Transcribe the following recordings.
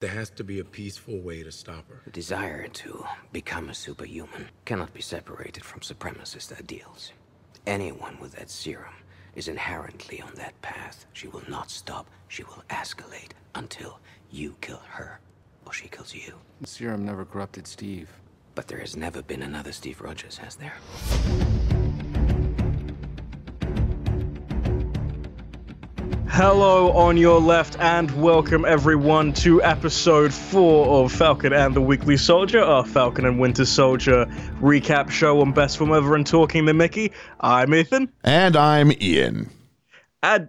There has to be a peaceful way to stop her. The desire to become a superhuman cannot be separated from supremacist ideals. Anyone with that serum is inherently on that path. She will not stop. She will escalate until you kill her or she kills you. The serum never corrupted Steve. But there has never been another Steve Rogers, has there? Hello on your left, and welcome everyone to episode four of Falcon and the Weekly Soldier, our Falcon and Winter Soldier recap show on Best Film Ever and Talking the Mickey. I'm Ethan, And I'm Ian. and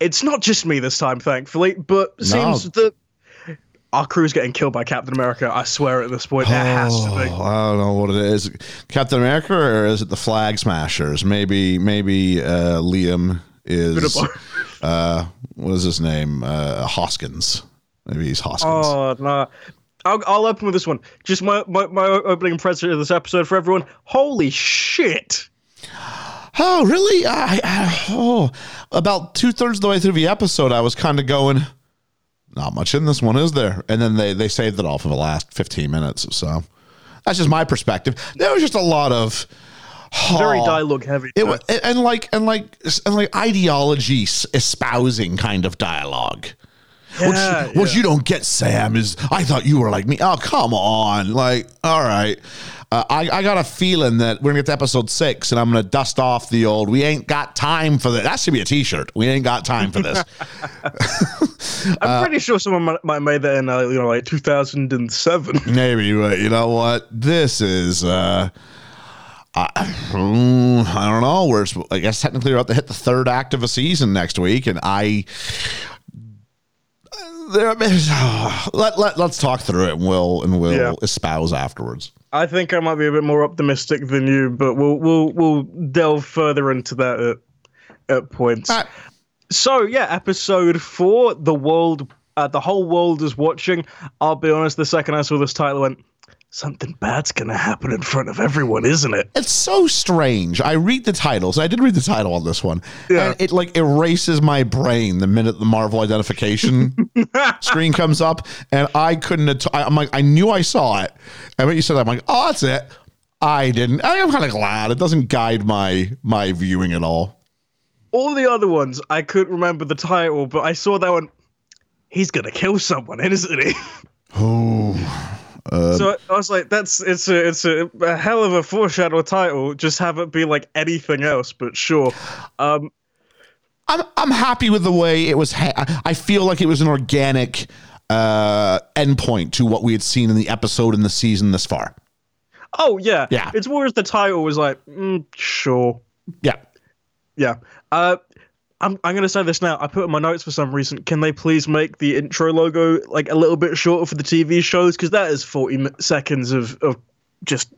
it's not just me this time, thankfully, but seems that our crew's getting killed by Captain America. I swear at this point, it has to be. Oh, I don't know what it is. Captain America or is it the Flag Smashers? Maybe maybe uh, Liam is uh, what is his name? Uh, Hoskins. Maybe he's Hoskins. Oh no. I'll, I'll open with this one. Just my, my, my opening impression of this episode for everyone. Holy shit! Oh, really? I, I, oh, about two thirds of the way through the episode, I was kind of going, not much in this one, is there? And then they they saved it all for the last fifteen minutes. So that's just my perspective. There was just a lot of Very oh, dialogue heavy. It was, and like and like and like ideology espousing kind of dialogue. Yeah, what, you, what yeah. you don't get, Sam, is I thought you were like me. Oh, come on! Like, all right. Uh, I, I got a feeling that we're gonna get to episode six, and I'm gonna dust off the old. We ain't got time for this. That should be a T-shirt. We ain't got time for this. I'm pretty sure someone might, might have made that in, uh, you know, like 2007. Maybe, but you know what? This is. uh I, I don't know. We're, I guess technically we're about to hit the third act of a season next week, and I there, let, let let's talk through it and we'll and we'll Yeah. espouse afterwards. I think I might be a bit more optimistic than you, but we'll we'll we'll delve further into that at, at points. Right. So yeah, episode four, the world, uh, the whole world is watching. I'll be honest, the second I saw this title, I went, something bad's gonna happen in front of everyone, isn't it? It's so strange. I read the titles. I did read the title on this one, Yeah. and it like erases my brain the minute the Marvel identification screen comes up, and I couldn't. At- I, I'm like, I knew I saw it, and when you said that, I'm like, oh, that's it. I didn't. I am kind of glad it doesn't guide my my viewing at all. All the other ones, I couldn't remember the title, but I saw that one. He's gonna kill someone, isn't he? Oh, so I was like, "That's it's a it's a, a hell of a foreshadow title. Just have it be like anything else." But sure, um, I'm I'm happy with the way it was. Ha- I- I feel like it was an organic uh endpoint to what we had seen in the episode in the season this far. oh yeah, Yeah. It's more as the title was like, mm, sure, Yeah. yeah. Uh, I'm I'm gonna say this now. I put in my notes for some reason. Can they please make the intro logo like a little bit shorter for the TV shows? Because that is 40 seconds of of just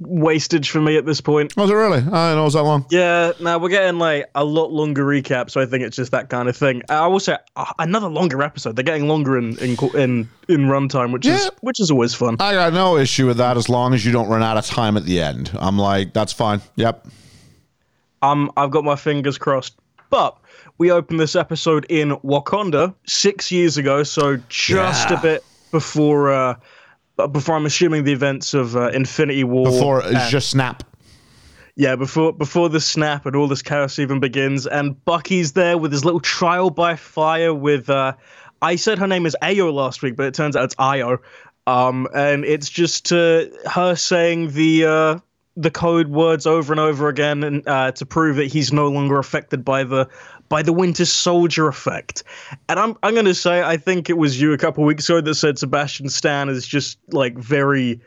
wastage for me at this point. Was it really? I didn't know it was that long. Yeah, now we're getting like a lot longer recap, so I think it's just that kind of thing. I will say uh, another longer episode. They're getting longer in in in, in runtime, which Yeah. is which is always fun. I got no issue with that as long as you don't run out of time at the end. I'm like, that's fine. Yep. Um, I've got my fingers crossed. But we opened this episode in Wakanda six years ago, so just Yeah. a bit before uh, before I'm assuming the events of uh, Infinity War. Before and- just snap. Yeah, before before the snap and all this chaos even begins, and Bucky's there with his little trial by fire with uh I said her name is Ayo last week, but it turns out it's Io. Um and it's just uh, her saying the uh the code words over and over again and uh, to prove that he's no longer affected by the by the Winter Soldier effect. And I'm I'm gonna say I think it was you a couple weeks ago that said Sebastian Stan is just like very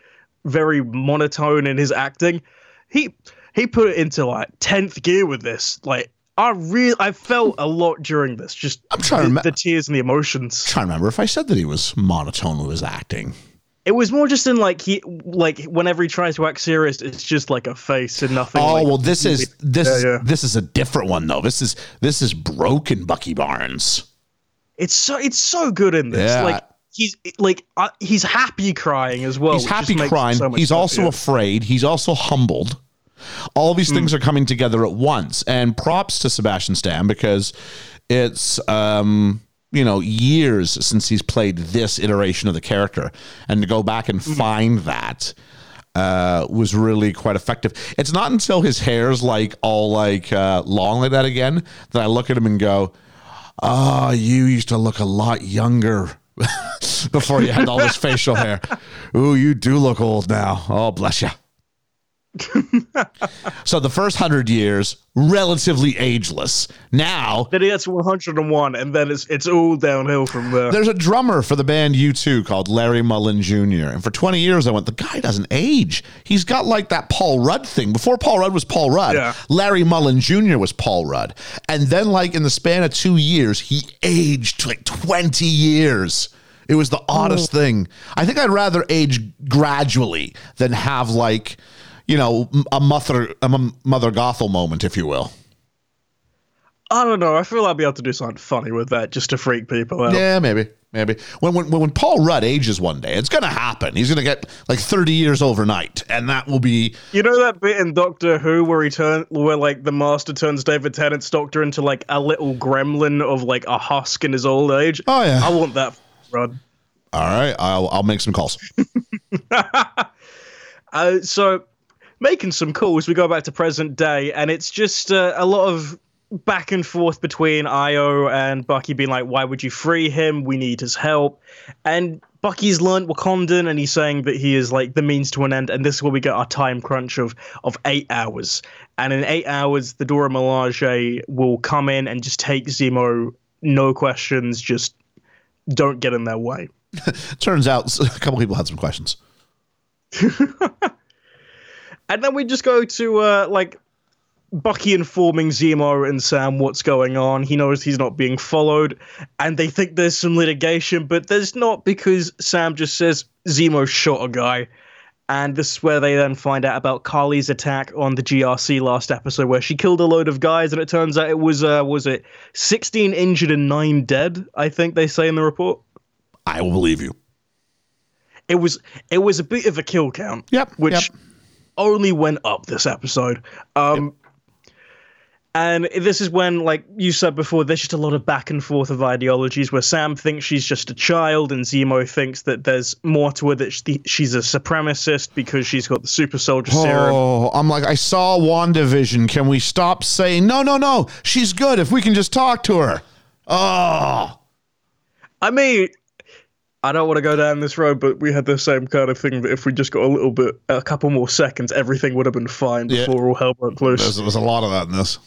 very monotone in his acting. He he put it into like tenth gear with this. Like I really I felt a lot during this. Just I'm trying to the, remem- the tears and the emotions. trying to remember if I said that he was monotone with his acting. It was more just in like he like whenever he tries to act serious, it's just like a face and nothing. Oh like- well, this is this Yeah, yeah. this is a different one though. This is this is broken Bucky Barnes. It's so it's so good in this. Yeah. Like he's like uh, he's happy crying as well. He's happy crying. so He's also afraid. He's also humbled. All these Hmm. things are coming together at once. And props to Sebastian Stan because it's um you know years since he's played this iteration of the character, and to go back and find that uh, was really quite effective. It's not until his hair's like all like uh, long like that again that I look at him and go, "Oh, you used to look a lot younger." Before you had all this facial hair. Ooh, you do look old now. Oh, bless you. so the first hundred years, relatively ageless. Now Then he gets 101, and then it's it's all downhill from there. there's a drummer for the band U2 called Larry Mullen Jr. And for 20 years, I went, the guy doesn't age. He's got like that Paul Rudd thing. Before Paul Rudd was Paul Rudd, Yeah. Larry Mullen Jr. was Paul Rudd. And then, like, in the span of two years, he aged like 20 years. It was the oddest oh. thing. I think I'd rather age gradually than have like, you know, a mother a mother Gothel moment, if you will. I don't know. I feel I'll be able to do something funny with that just to freak people out. Yeah, maybe, maybe. When when when Paul Rudd ages one day, it's gonna happen. He's gonna get like thirty years overnight, and that will be You know that bit in Doctor Who where he turn where like the Master turns David Tennant's Doctor into like a little gremlin of like a husk in his old age? Oh, yeah. I want that, Rod. all right. I'll I'll make some calls. Uh, so making some calls, we go back to present day, and it's just uh, a lot of back and forth between Io and Bucky being like, "Why would you free him? We need his help." And Bucky's learned Wakandan, and he's saying that he is like the means to an end, and this is where we get our time crunch of of eight hours. And in eight hours, the Dora Milaje will come in and just take Zemo, no questions, just don't get in their way. Turns out a couple people had some questions. And then we just go to uh, like Bucky informing Zemo and Sam what's going on. He knows he's not being followed, and they think there's some litigation, but there's not because Sam just says Zemo shot a guy. And this is where they then find out about Karli's attack on the GRC last episode, where she killed a load of guys, and it turns out it was uh, was it 16 injured and nine dead? I think they say in the report. I will believe you. It was it was a bit of a kill count. Yep, Which yep. Only went up this episode. Um and this is when, like you said before, there's just a lot of back and forth of ideologies where Sam thinks she's just a child and Zemo thinks that there's more to her, that she's a supremacist because she's got the super soldier serum. Oh, I'm like, I saw WandaVision. Can we stop saying no, no, no? She's good if we can just talk to her. Oh, I mean, I don't want to go down this road, but we had the same kind of thing that if we just got a little bit, a couple more seconds, everything would have been fine Yeah. before all hell broke loose. there's, there's a lot of that in this.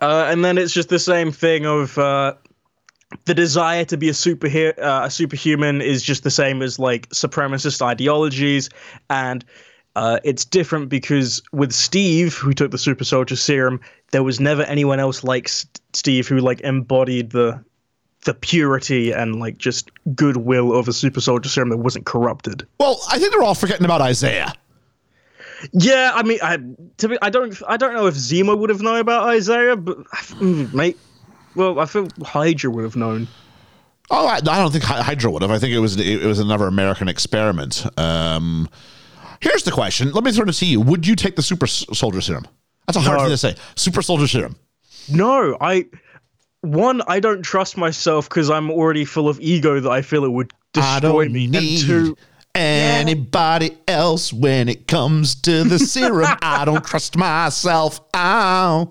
Uh, and then it's just the same thing of uh, the desire to be a superhero, uh, a superhuman is just the same as like supremacist ideologies, and uh, it's different because with Steve, who took the super soldier serum, there was never anyone else like S- Steve who like embodied the the purity and like just goodwill of a super soldier serum that wasn't corrupted. Well, I think they're all forgetting about Isaiah. Yeah, I mean, I to be, I don't, I don't know if Zemo would have known about Isaiah, but mm, mate, well, I feel Hydra would have known. Oh, I, I don't think Hydra would have. I think it was it was another American experiment. Um, here's the question. Let me throw it to you. Would you take the super soldier serum? That's a hard No. thing to say. Super soldier serum. No, I one, I don't trust myself because I'm already full of ego that I feel it would destroy me. and two, anybody else when it comes to the serum. I don't trust myself. Ow.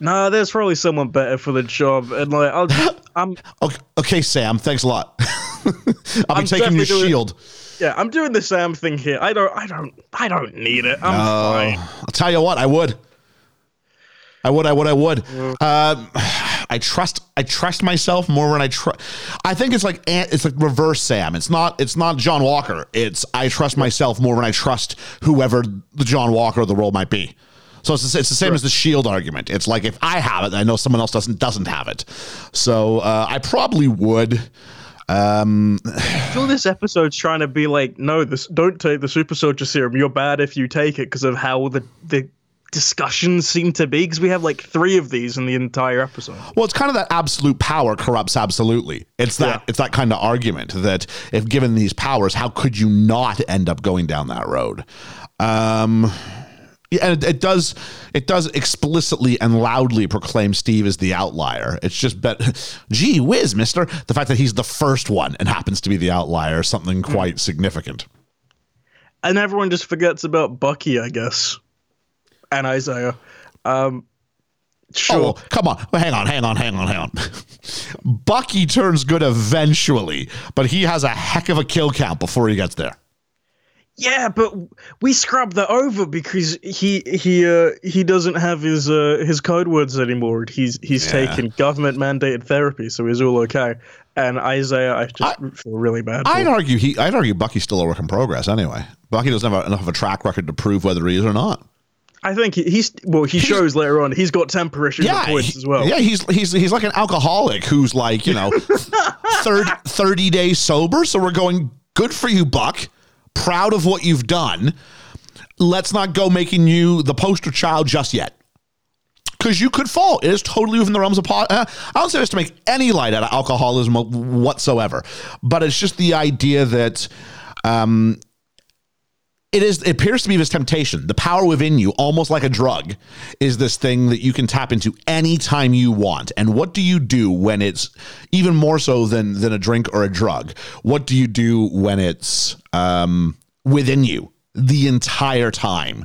nah, there's probably someone better for the job, and like, I'll, I'm, Okay, okay, Sam. Thanks a lot. I'll be I'm taking your doing- shield. yeah, I'm doing the Sam thing here. I don't, I don't, I don't need it. I'm fine. I'll tell you what, I would. I would, I would, I would. Um, I trust, I trust myself more when I trust. I think it's like it's like reverse Sam. It's not, it's not John Walker. It's I trust myself more when I trust whoever the John Walker of the role might be. So it's the, it's the same as the shield argument. It's like if I have it, I know someone else doesn't doesn't have it. So uh, I probably would. Um, All this episode's trying to be like, no, this don't take the super soldier serum. You're bad if you take it because of how the the discussions seem to be. Because we have like three of these in the entire episode. Well, it's kind of that absolute power corrupts absolutely. It's that Yeah. it's that kind of argument that if given these powers, how could you not end up going down that road? Um, Yeah, and it, it does it does explicitly and loudly proclaim Steve as the outlier. It's just bet gee whiz, mister. The fact that he's the first one and happens to be the outlier is something Hmm. quite significant. and everyone just forgets about Bucky, I guess, and Isaiah. Um, sure. Oh, come on. Hang on, hang on, hang on, hang on. Bucky turns good eventually, but he has a heck of a kill count before he gets there. Yeah, but we scrub that over because he he uh, he doesn't have his uh, his code words anymore. He's he's Yeah. taken government mandated therapy, so he's all okay. And Isaiah, I just feel really bad. I'd argue he I'd argue Bucky's still a work in progress anyway. Bucky doesn't have enough of a track record to prove whether he is or not. I think he, he's well. He shows later on he's got temper issues at points as well. Yeah, he's he's he's like an alcoholic who's like, you know, third 30 days sober. So we're going, good for you, Buck. Proud of what you've done. Let's not go making you the poster child just yet. Because you could fall. It is totally within the realms of. Po- uh, I don't say this to make any light out of alcoholism whatsoever, but it's just the idea that um, it is it appears to be this temptation. The power within you almost like a drug is this thing that you can tap into anytime you want. And what do you do when it's even more so than than a drink or a drug? What do you do when it's um within you the entire time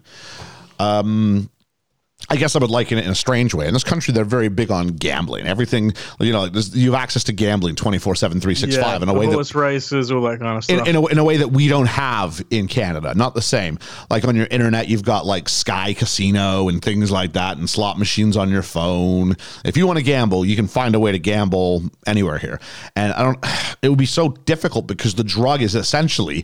I guess I would liken it in a strange way. In this country, they're very big on gambling. Everything, you know, you have access to gambling 24 7, 365 in a way that horse races, all that kind of in, stuff. in, a, in a way that we don't have in Canada. Not the same. Like on your internet, you've got like Sky Casino and things like that, and slot machines on your phone. If you want to gamble, you can find a way to gamble anywhere here. And I don't. It would be so difficult because the drug is essentially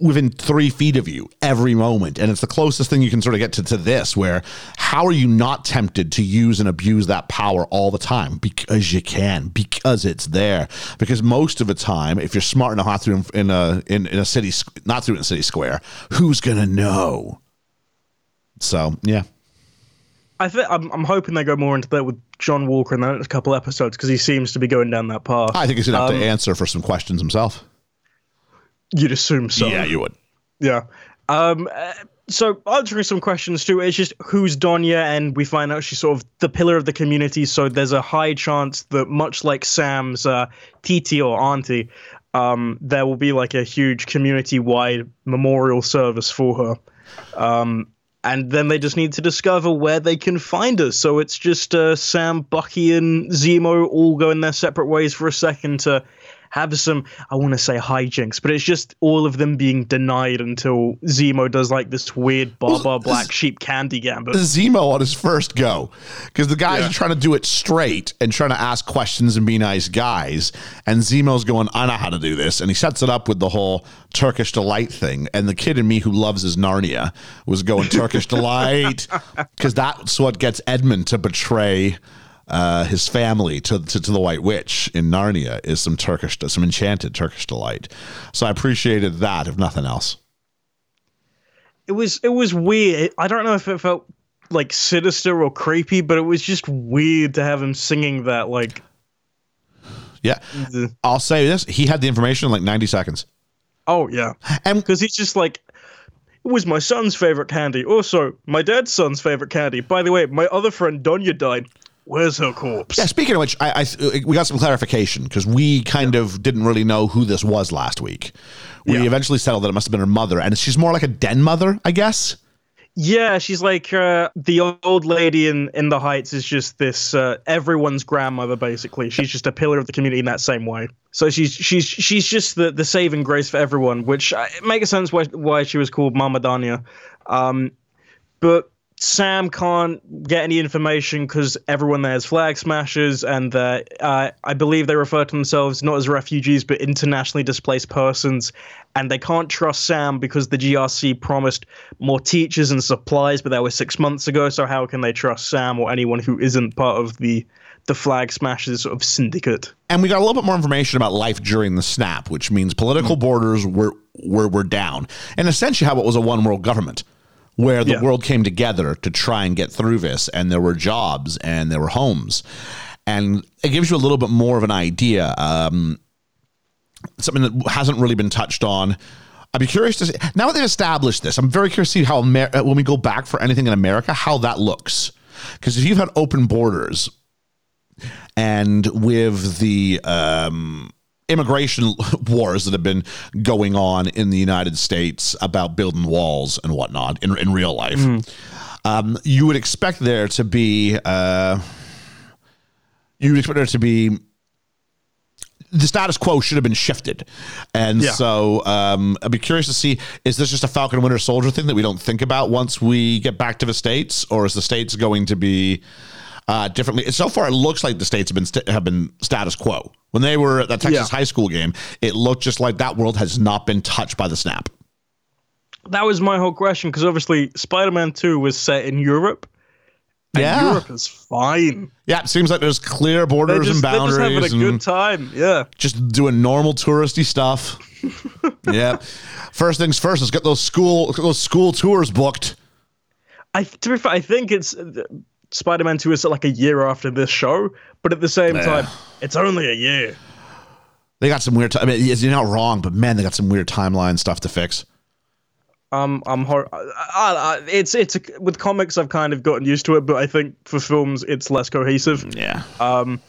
within three feet of you every moment. And it's the closest thing you can sort of get to, to this, where how are you not tempted to use and abuse that power all the time? Because you can, because it's there. Because most of the time, if you're smart enough not through in a in, in a city not through in a city square, who's gonna know? So yeah. I think I'm, I'm hoping they go more into that with John Walker in the next couple episodes because he seems to be going down that path. I think he's gonna have Um, to answer for some questions himself. You'd assume so. yeah, you would. Yeah. Um. uh, So answering some questions too. It's just who's Donya, and we find out she's sort of the pillar of the community. So there's a high chance that, much like Sam's uh, Titi or auntie, um, there will be like a huge community-wide memorial service for her. Um, and then they just need to discover where they can find her. So it's just uh, Sam, Bucky, and Zemo all going their separate ways for a second to have some, I want to say hijinks, but it's just all of them being denied until Zemo does like this weird Baba Black Sheep candy gambit. Zemo on his first go because the guys are trying to do it straight and trying to ask questions and be nice guys. And Zemo's going, I know how to do this. And he sets it up with the whole Turkish delight thing. And the kid in me who loves his Narnia was going Turkish delight because that's what gets Edmund to betray. Uh, his family to, to to the White Witch in Narnia is some Turkish, some enchanted Turkish delight. So I appreciated that, if nothing else. It was it was weird. I don't know if it felt like sinister or creepy, but it was just weird to have him singing that like Yeah, the- I'll say this: he had the information in like ninety seconds. oh yeah. And because he's just like it was my son's favorite candy also my dad's son's favorite candy by the way my other friend donya died where's her corpse Yeah, speaking of which, I, I we got some clarification because we kind of didn't really know who this was last week. We Yeah. eventually settled that it must have been her mother, and she's more like a den mother, I guess. yeah she's like uh, the old lady in in the heights is just this uh, everyone's grandmother basically she's just a pillar of the community in that same way so she's she's she's just the the saving grace for everyone which uh, makes sense why why she was called mama danya um but Sam can't get any information because everyone there is flag smashers, and uh, I believe they refer to themselves not as refugees but internationally displaced persons. And they can't trust Sam because the GRC promised more teachers and supplies, but that was six months ago. So how can they trust Sam or anyone who isn't part of the the flag smashers sort of syndicate? And we got a little bit more information about life during the snap, which means political borders were were were down, and essentially how it was a one world government. Where the Yeah. world came together to try and get through this, and there were jobs and there were homes, and it gives you a little bit more of an idea. Um, something that hasn't really been touched on I'd be curious to see now that they've established this. I'm very curious to see how Amer- uh, when we go back for anything in America, how that looks. Because if you've had open borders, and with the um, immigration wars that have been going on in the United States about building walls and whatnot in in real life, um, you would expect there to be uh, you would expect there to be the status quo should have been shifted. And Yeah. so um, I'd be curious to see is this just a Falcon Winter Soldier thing that we don't think about once we get back to the States? Or is the States going to be uh, differently? So far, it looks like the States have been, st- have been status quo. When they were at the Texas Yeah. high school game, it looked just like that world has not been touched by the snap. That was my whole question because obviously Spider-Man Two was set in Europe. And Yeah. Europe is fine. Yeah, it seems like there's clear borders just, and they're just boundaries. having a good time. Yeah. just doing normal touristy stuff. yeah. First things first, let's get those school get those school tours booked. I to be fair, I think it's uh, Spider-Man Two is like a year after this show, but at the same time, it's only a year. They got some weird. T- I mean, you're not wrong, but man, they got some weird timeline stuff to fix. Um, I'm hor- I, I, I- it's it's a, with comics I've kind of gotten used to it, but I think for films it's less cohesive. Yeah. Um,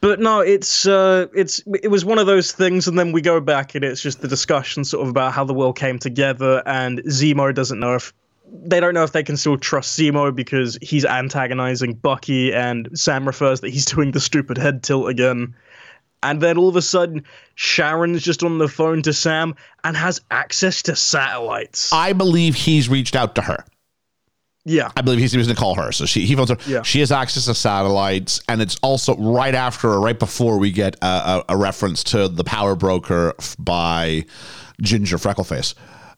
but no, it's uh, it's it was one of those things, and then we go back, and it's just the discussion sort of about how the world came together, and Zemo doesn't know if they don't know if they can still trust Zemo because he's antagonizing Bucky, and Sam refers that he's doing the stupid head tilt again. And then all of a sudden, Sharon's just on the phone to Sam and has access to satellites. I believe he's reached out to her. yeah. I believe he's going to call her. So she he phones her. Yeah. She has access to satellites, and it's also right after or right before we get a, a, a reference to the Power Broker by Ginger Freckleface.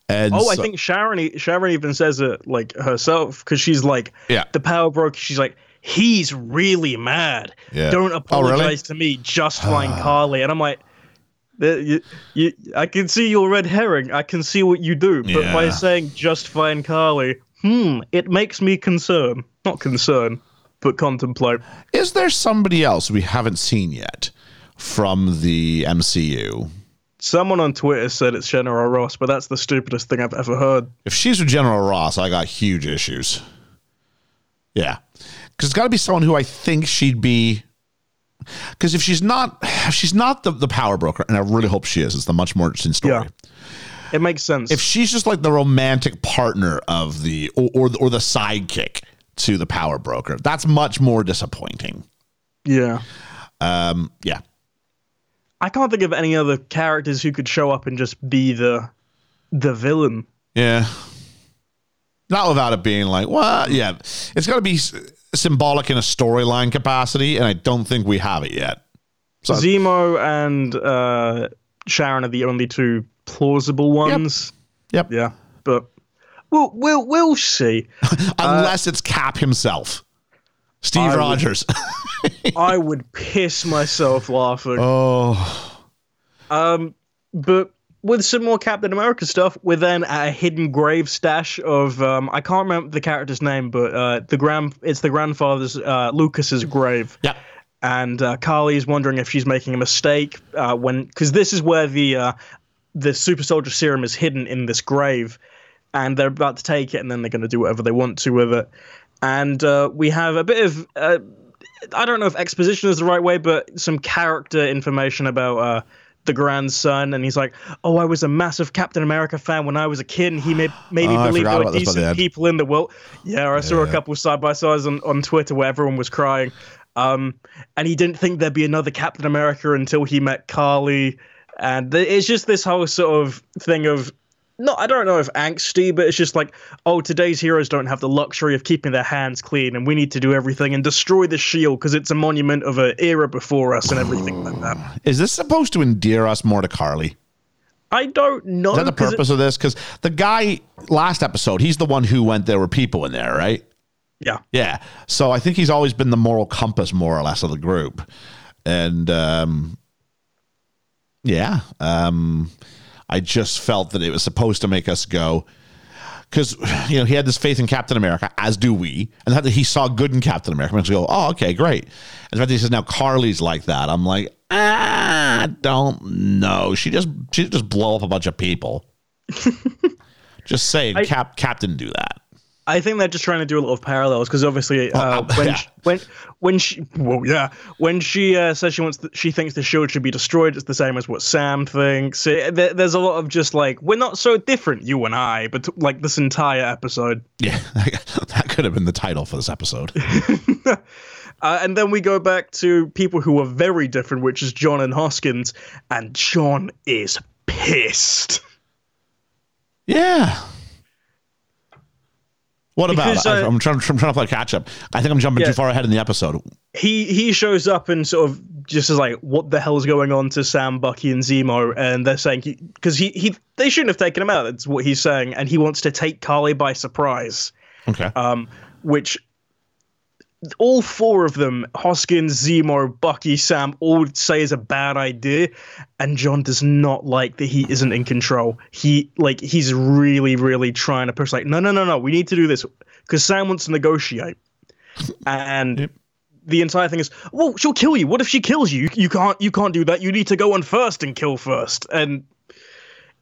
And Oh, I so- think Sharon Sharon even says it like herself because she's like, Yeah. the power broker. She's like, he's really mad. Yeah. Don't Oh, really? apologize to me. Just find Karli. And I'm like, you, you, I can see your red herring. I can see what you do. But by Yeah. saying just find Karli, hmm, it makes me concern. Not concern, but contemplate. Is there somebody else we haven't seen yet from the MCU? Someone on Twitter said it's General Ross, but that's the stupidest thing I've ever heard. If she's with General Ross, I got huge issues. Yeah. Because it's got to be someone who I think she'd be. Because if she's not, if she's not the, the power broker, and I really hope she is, it's the much more interesting story. Yeah. It makes sense. If she's just like the romantic partner of the, or, or, or the sidekick to the power broker, that's much more disappointing. yeah. Um, yeah. I can't think of any other characters who could show up and just be the the villain. Yeah. Not without it being like, well, yeah, it's got to be s- symbolic in a storyline capacity, and I don't think we have it yet. So, Zemo and uh, Sharon are the only two plausible ones. Yep. Yeah, but we'll we'll we'll see. unless it's Cap himself, Steve I would- Rogers. I would piss myself laughing. oh, Um, but with some more Captain America stuff, we're then at a hidden grave stash of um, I can't remember the character's name, but uh, the grand it's the grandfather's uh, Lucas's grave. yep. and uh, is wondering if she's making a mistake uh, when because this is where the uh, the super soldier serum is hidden in this grave, and they're about to take it, and then they're going to do whatever they want to with it, and uh, we have a bit of uh, I don't know if exposition is the right way, but some character information about. Uh, the grandson, and he's like, "Oh, I was a massive Captain America fan when I was a kid, and he made made me Oh, believe there were decent people in the world." Yeah, I saw a couple side by sides on, on Twitter where everyone was crying. Um, and he didn't think there'd be another Captain America until he met Karli. And it's just this whole sort of thing of, no, I don't know if angsty, but it's just like, oh, today's heroes don't have the luxury of keeping their hands clean, and we need to do everything and destroy the shield because it's a monument of an era before us and everything like that. Is this supposed to endear us more to Karli? I don't know. Is that the 'cause it- purpose of this? Because the guy last episode, he's the one who went. There were people in there, right? yeah. Yeah. So I think he's always been the moral compass, more or less, of the group. And um, yeah, um, I just felt that it was supposed to make us go because you know he had this faith in Captain America, as do we, and the fact that he saw good in Captain America makes go, oh, okay, great. And the fact that he says now Karli's like that, I'm like, ah, I don't know. She just she just blow up a bunch of people. just saying, I- Cap Cap didn't do that. I think they're just trying to do a lot of parallels because obviously uh, uh, when yeah. she, when when she well yeah when she uh, says she wants she thinks the shield should be destroyed it's the same as what Sam thinks It- there, there's a lot of just like we're not so different you and I but like this entire episode Yeah, that could have been the title for this episode. uh, and then we go back to people who are very different which is John and Hoskins and John is pissed Yeah. What about? Because, I, uh, I'm trying. I'm trying to play catch up. I think I'm jumping Yeah. too far ahead in the episode. he he shows up and sort of just is like, "What the hell is going on?" to Sam, Bucky, and Zemo, and they're saying because he, he they shouldn't have taken him out. That's what he's saying, and he wants to take Karli by surprise. Okay. Um, which all four of them, Hoskins, Zemo, Bucky, Sam, all say is a bad idea, and John does not like that he isn't in control. He like he's really, really trying to push like, no, no, no, no, we need to do this because Sam wants to negotiate, and. Yep. The entire thing is, well, she'll kill you. What if she kills you? you? You can't, you can't do that. You need to go on first and kill first. And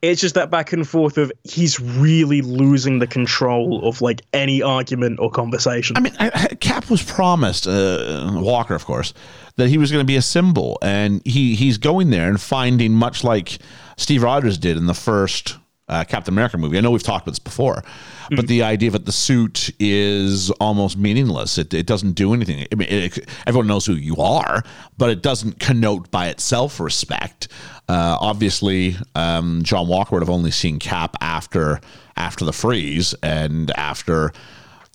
it's just that back and forth of he's really losing the control of like any argument or conversation. I mean, I, Cap was promised uh, Walker, of course, that he was going to be a symbol, and he he's going there and finding much like Steve Rogers did in the first uh, Captain America movie. I know we've talked about this before, but the idea that the suit is almost meaningless. It, it doesn't do anything. I mean, it, everyone knows who you are, but it doesn't connote by itself respect. Uh, obviously, um, John Walker would have only seen Cap after after the freeze and after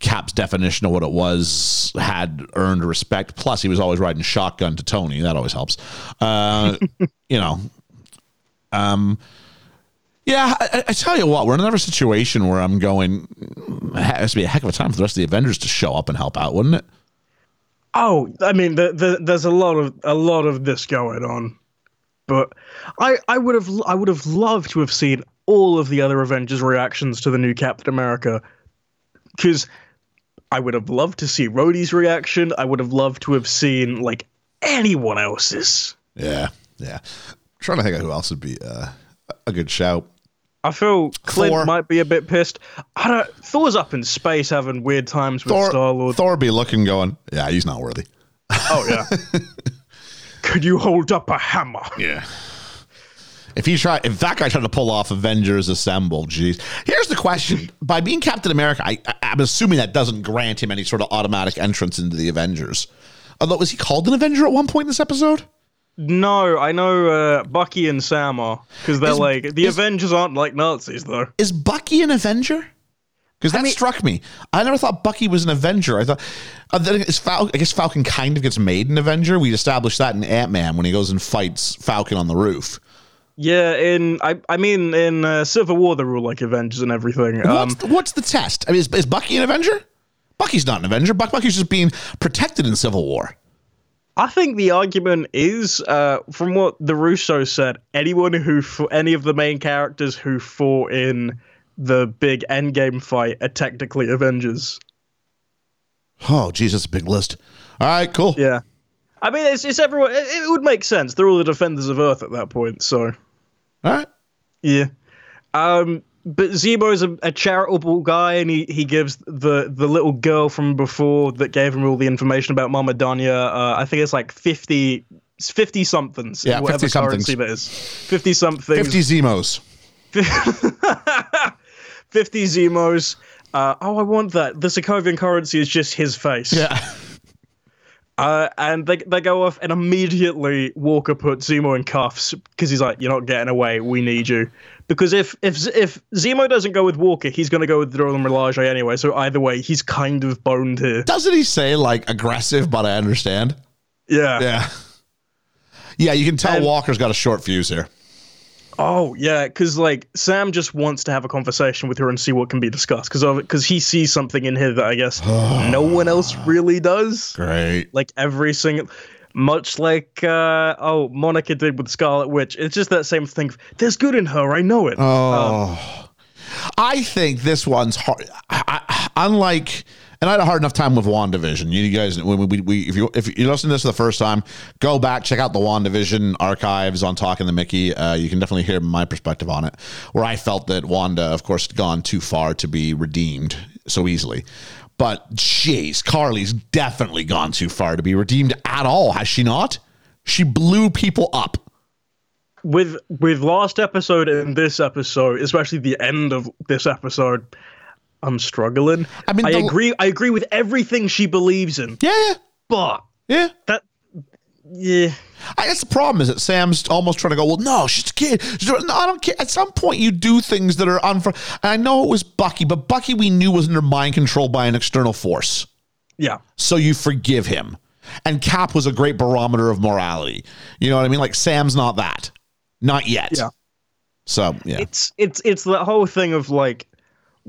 Cap's definition of what it was had earned respect. Plus, he was always riding shotgun to Tony. That always helps. Uh, you know. Um. Yeah, I, I tell you what, we're in another situation where I'm going. It has to be a heck of a time for the rest of the Avengers to show up and help out, wouldn't it? Oh, I mean, the, the, there's a lot of a lot of this going on, but I I would have I would have loved to have seen all of the other Avengers reactions to the new Captain America, because I would have loved to see Rhodey's reaction. I would have loved to have seen like anyone else's. Yeah, yeah. trying to think of who else would be uh, a good shout. I feel Clint Thor. might be a bit pissed. I don't. Thor's up in space having weird times with Star Thor, Lord. Thor be looking, going, yeah, he's not worthy. Oh yeah. Could you hold up a hammer? Yeah. If he try, if that guy tried to pull off Avengers Assemble, geez. Here's the question: By being Captain America, I, I, I'm assuming that doesn't grant him any sort of automatic entrance into the Avengers. Although, was he called an Avenger at one point in this episode? No, I know uh, Bucky and Sam are because they're Is- like the is- Avengers aren't like Nazis though. Is Bucky an Avenger? Because that struck me. I never thought Bucky was an Avenger. I thought, uh, is Fal- I guess Falcon kind of gets made an Avenger. We established that in Ant Man when he goes and fights Falcon on the roof. Yeah, in I I mean in uh, Civil War they're all like Avengers and everything. Um, what's, the, what's the test? I mean, is, is Bucky an Avenger? Bucky's not an Avenger. Buck Bucky's just being protected in Civil War. I think the argument is, uh, from what the Russo said, anyone who fought, any of the main characters who fought in the big Endgame fight are technically Avengers. Oh, Jesus, big list. All right, cool. Yeah, I mean it's it's everyone. It, it would make sense. They're all the defenders of Earth at that point. So All right. yeah. Um, but Zemo is a, a charitable guy, and he, he gives the the little girl from before that gave him all the information about Mama Donya. Uh, I think it's like 50, 50 somethings. Yeah, whatever 50 somethings. currency that is. Fifty somethings. 50 Zemos. 50 Zemos. Uh, oh, I want that. The Sokovian currency is just his face. Yeah. Uh, and they, they go off, and immediately Walker puts Zemo in cuffs because he's like, "You're not getting away. We need you." Because if if if Zemo doesn't go with Walker, he's going to go with Dora Milaje anyway. So either way, he's kind of boned here. Doesn't he say, like, aggressive, but I understand? Yeah. Yeah. Yeah, you can tell And- Walker's got a short fuse here. Oh yeah, because like Sam just wants to have a conversation with her and see what can be discussed. Because because he sees something in here that I guess no one else really does. Great. like every single much like uh oh monica did with scarlet witch it's just that same thing there's good in her i know it Oh. I think this one's hard. I, I, unlike And I had a hard enough time with WandaVision. You guys, when we, we, if you if you listen to this for the first time, go back check out the WandaVision archives on Talking the Mickey. Uh, you can definitely hear my perspective on it, where I felt that Wanda, of course, had gone too far to be redeemed so easily. But jeez, Karli's definitely gone too far to be redeemed at all, has she not? She blew people up. with with last episode and this episode, especially the end of this episode, I'm struggling. I mean, I the- agree. I agree with everything she believes in, Yeah, yeah. but yeah. that, yeah, I guess the problem is that Sam's almost trying to go, well, no, she's a kid. She's, no, I don't care. At some point, you do things that are unfair. And I know it was Bucky, but Bucky we knew was under mind control by an external force. yeah. So you forgive him. And Cap was a great barometer of morality. You know what I mean? Like Sam's not that. Not yet. Yeah. So, yeah. It's it's it's that whole thing of like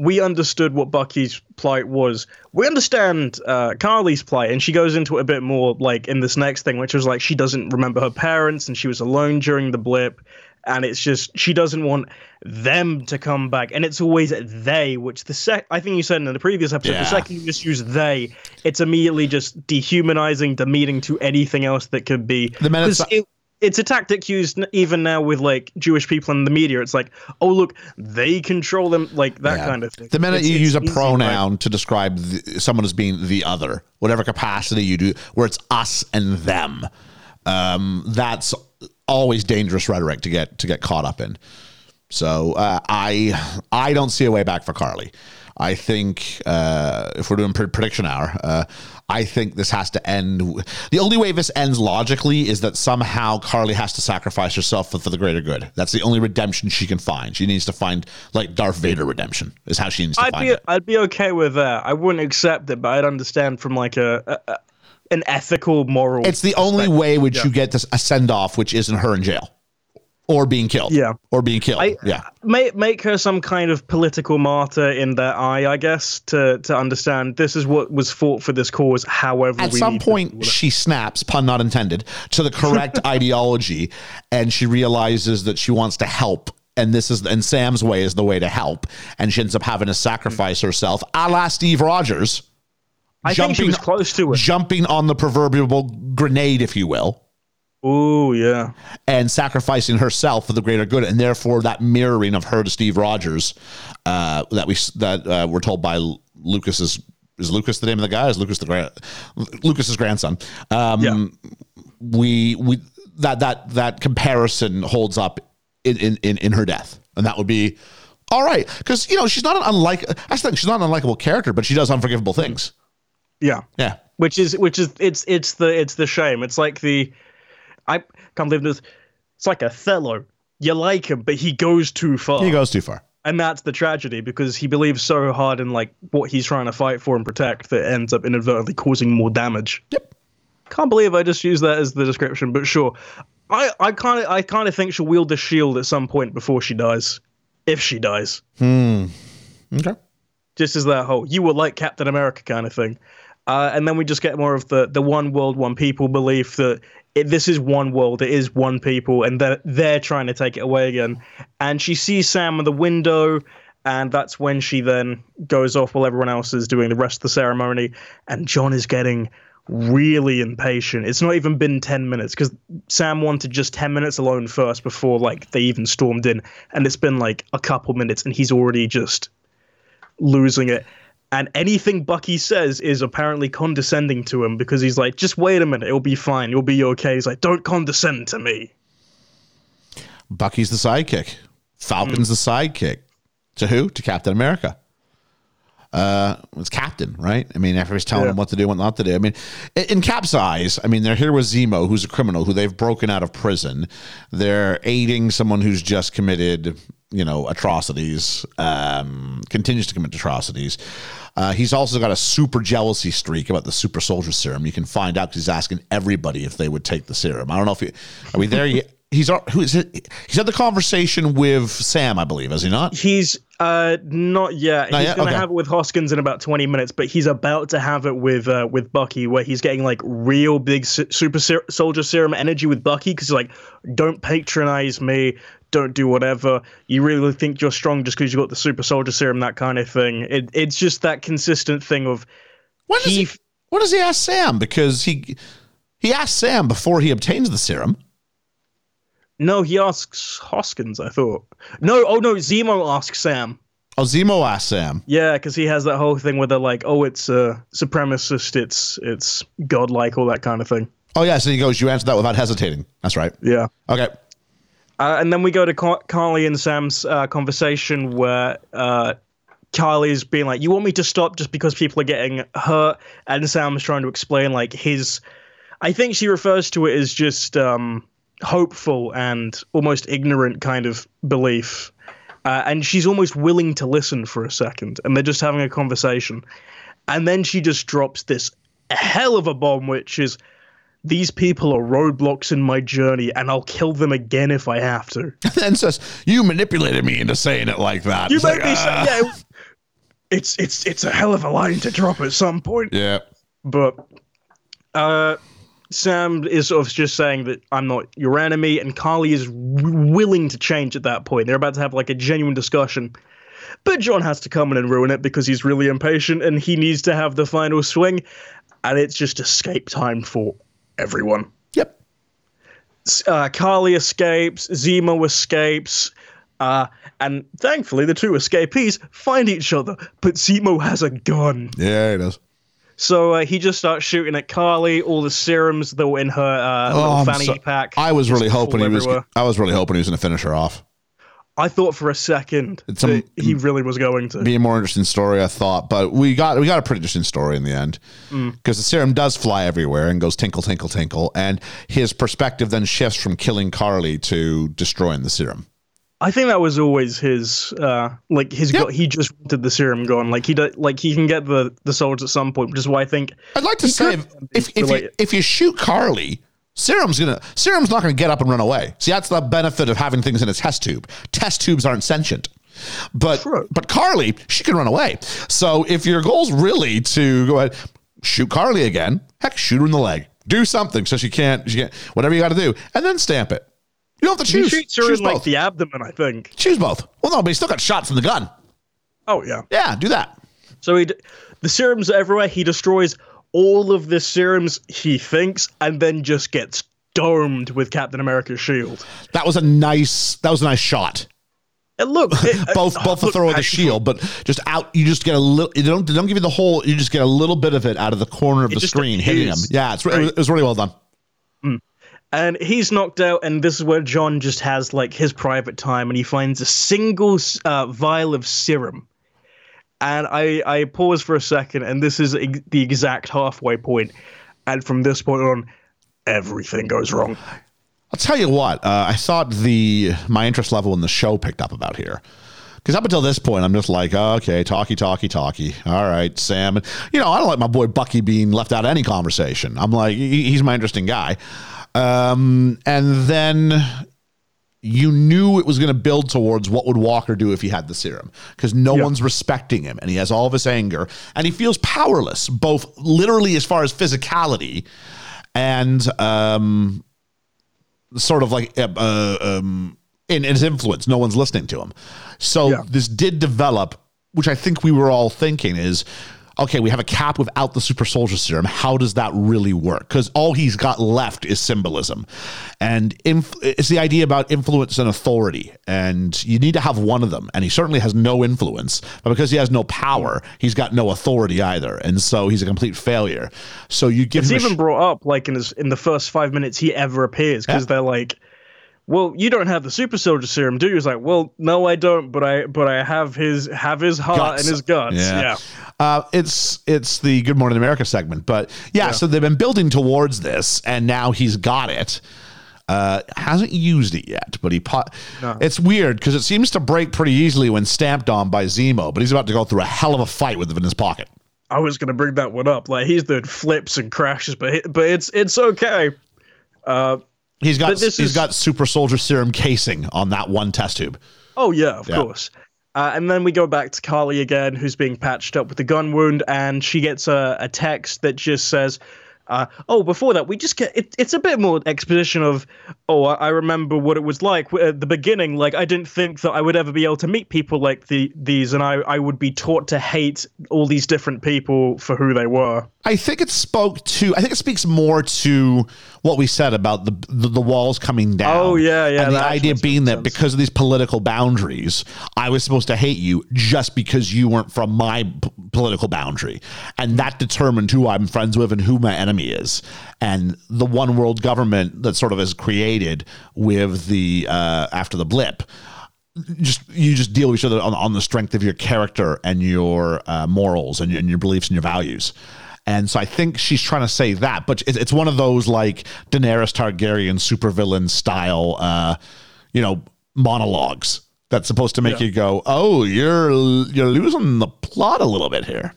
we understood what Bucky's plight was. We understand uh, Karli's plight, and she goes into it a bit more like in this next thing, which was like she doesn't remember her parents and she was alone during the blip, and it's just she doesn't want them to come back, and it's always they. Which the sec I think you said in the previous episode, Yeah. the second you just use they, it's immediately just dehumanizing, demeaning to anything else that could be. The minute 'Cause so- it- it's a tactic used even now with like Jewish people in the media. It's like, oh look, they control them, like that Yeah. kind of thing. The minute It's- you it's use a pronoun to describe the, someone as being the other, whatever capacity you do, where it's us and them, um, that's always dangerous rhetoric to get to get caught up in. So uh, I I don't see a way back for Karli. I think uh, if we're doing pred- prediction hour, uh, I think this has to end. The only way this ends logically is that somehow Karli has to sacrifice herself for, for the greater good. That's the only redemption she can find. She needs to find like Darth Vader redemption is how she needs to I'd find be it. I'd be okay with that. I wouldn't accept it, but I'd understand from like a, a, a an ethical, moral. It's the only way which you get this, a send off, which isn't her in jail or being killed. Yeah. or being killed. I, yeah. make make her some kind of political martyr in their eye, I guess, to to understand this is what was fought for this cause. However, At some point, she snaps, pun not intended, to the correct ideology, and she realizes that she wants to help. And this is, and Sam's way is the way to help. And she ends up having to sacrifice herself, a la Steve Rogers, I think she was close to it. jumping on the proverbial grenade, if you will, Ooh, yeah. and sacrificing herself for the greater good. And therefore, that mirroring of her to Steve Rogers uh, that we that uh, we're told by Lucas's is Lucas the name of the guy? Is Lucas the grand Lucas's grandson? Um, Yeah. we we that that that comparison holds up in in in, in her death, and that would be all right because you know she's not an unlike. I think she's not an unlikable character, but she does unforgivable things. Yeah. Yeah, which is which is it's it's the it's the shame. It's like the I can't believe this. It's like Othello. You like him, but he goes too far, he goes too far. and that's the tragedy because he believes so hard in like what he's trying to fight for and protect that ends up inadvertently causing more damage. Yep. Can't believe I just used that as the description, but sure. I I kind of I kind of think she'll wield the shield at some point before she dies, if she dies. Hmm. Okay. just as that whole you were like Captain America kind of thing. Uh, and then we just get more of the the one world, one people belief that it, this is one world, it is one people, and they're, they're trying to take it away again. And she sees Sam in the window, and that's when she then goes off while everyone else is doing the rest of the ceremony. And John is getting really impatient. It's not even been 10 minutes because Sam wanted just 10 minutes alone first before like they even stormed in. And it's been like a couple minutes, and he's already just losing it. And anything Bucky says is apparently condescending to him because he's like, just wait a minute, it'll be fine, you'll be okay. He's like, don't condescend to me. Bucky's the sidekick. Falcon's the sidekick. To who? To Captain America. Uh, it's Captain, right? I mean, everybody's telling Yeah. him what to do, what not to do. I mean, in- in Cap's eyes, I mean, they're here with Zemo, who's a criminal, who they've broken out of prison. They're aiding someone who's just committed, you know, atrocities, um, continues to commit atrocities. Uh, he's also got a super jealousy streak about the super soldier serum. You can find out because he's asking everybody if they would take the serum. I don't know if you, are we there yet? He's who is it? He's had the conversation with Sam, I believe, has he not? He's uh not yet. Not he's yet? gonna Okay. have it with Hoskins in about twenty minutes, but he's about to have it with uh with Bucky, where he's getting like real big su- super ser- soldier serum energy with Bucky because he's like, don't patronize me, don't do whatever. You really think you're strong just because you got the super soldier serum, that kind of thing. It, it's just that consistent thing of what does he, he, when does he ask Sam? Because he he asked Sam before he obtains the serum. No, he asks Hoskins. I thought no. Oh no, Zemo asks Sam. Oh, Zemo asked Sam. Yeah, because he has that whole thing where they're like, "Oh, it's uh, supremacist. It's it's godlike, all that kind of thing." Oh yeah, so he goes, you answered that without hesitating. That's right. Yeah. Okay. Uh, and then we go to Car- Karli and Sam's uh, conversation where uh, Karli's being like, "You want me to stop just because people are getting hurt?" And Sam's trying to explain like his. I think she refers to it as just um, hopeful and almost ignorant kind of belief, uh, and she's almost willing to listen for a second, and they're just having a conversation, and then she just drops this hell of a bomb, which is. These people are roadblocks in my journey, and I'll kill them again if I have to. and says, "You manipulated me into saying it like that." You It's made like, me say, ah. yeah. It's it's it's a hell of a line to drop at some point, Yeah. but uh, Sam is sort of just saying that I'm not your enemy, and Karli is w- willing to change at that point. They're about to have like a genuine discussion, but John has to come in and ruin it because he's really impatient and he needs to have the final swing, and it's just escape time for everyone Yep. uh, Karli escapes, Zemo escapes, uh, and thankfully the two escapees find each other. But Zemo has a gun, Yeah, it is. So uh, he just starts shooting at Karli. All the serums that were in her uh, little Oh, I'm fanny so- pack. I was really hoping he was. I was really hoping he was going to finish her off. I thought for a second a- that he really was going to. Be a more interesting story, I thought, but we got we got a pretty interesting story in the end Mm. because the serum does fly everywhere and goes tinkle tinkle tinkle, and his perspective then shifts from killing Karli to destroying the serum. I think that was always his, uh, like his. Yeah. Go- he just wanted the serum gone. Like he, do- like he can get the the souls at some point, which is why I think I'd like to say if if, if you, if you shoot Karli, serum's gonna serum's not gonna get up and run away. See, that's the benefit of having things in a test tube. Test tubes aren't sentient. But True. but Karli, she can run away. So if your goal's really to go ahead, shoot Karli again, heck, shoot her in the leg. Do something so she can't she can't whatever you got to do, and then stamp it. You don't have to he choose. shoots her choose in like both. the abdomen. I think. choose both. Well, no, but he still got shot from the gun. Oh yeah. Yeah, do that. So he, d- the serums are everywhere. He destroys all of the serums he thinks, and then just gets domed with Captain America's shield. That was a nice. That was a nice shot. And look, it, both uh, both the look, throw of the shield, but just out. You just get a little. You don't they don't give you the whole. You just get a little bit of it out of the corner of the screen, hitting him. Yeah, it's re- it, was, right? it was really well done. And he's knocked out. And this is where John just has like his private time, and he finds a single uh, vial of serum. And I I pause for a second, and this is ex- the exact halfway point. And from this point on, everything goes wrong. I'll tell you what. Uh, I thought the my interest level in the show picked up about here. Because up until this point, I'm just like, okay, talkie, talkie, talkie. All right, Sam. And, you know, I don't like my boy Bucky being left out of any conversation. I'm like, he- he's my interesting guy. Um, and then you knew it was going to build towards what would Walker do if he had the serum because no one's respecting him and he has all of his anger and he feels powerless, both literally as far as physicality and um, sort of like uh, uh, um, in, in his influence. No one's listening to him. So Yeah. this did develop, which I think we were all thinking is. Okay, we have a cap without the super soldier serum. How does that really work? Because all he's got left is symbolism, and inf- it's the idea about influence and authority. And you need to have one of them. And he certainly has no influence, but because he has no power, he's got no authority either. And so he's a complete failure. So you give It's even sh- brought up like in his in the first five minutes he ever appears because Yeah. they're like, "Well, you don't have the super soldier serum, do you?" He's like, "Well, no, I don't, but I but I have his have his heart Guts. and his guts." Yeah. Uh, it's it's the Good Morning America segment, but yeah, so they've been building towards this, and now he's got it. Uh, hasn't used it yet, but he po- it's weird because it seems to break pretty easily when stamped on by Zemo, but he's about to go through a hell of a fight with it in his pocket. I was gonna bring that one up. Like he's doing flips and crashes, but he- but it's it's okay. Uh, He's got he's is- got super soldier serum casing on that one test tube. oh yeah, of Yeah. course. Uh, and then we go back to Karli again, who's being patched up with a gun wound, and she gets a, a text that just says, Uh, oh, before that, we just get it, it's a bit more exposition of, oh, I, I remember what it was like at the beginning. Like, I didn't think that I would ever be able to meet people like the these, and I, I would be taught to hate all these different people for who they were. I think it spoke to. I think it speaks more to what we said about the the, the walls coming down. Oh, yeah, yeah, And the idea being that sense. because of these political boundaries, I was supposed to hate you just because you weren't from my p- political boundary, and that determined who I'm friends with and who my enemy is. And the one world government that sort of is created with the uh, after the blip just you just deal with each other on, on the strength of your character and your uh, morals and, and your beliefs and your values. And so I think she's trying to say that, but it's, it's one of those like Daenerys Targaryen supervillain style, uh, you know, monologues that's supposed to make you go, "Oh, you're you're losing the plot a little bit here."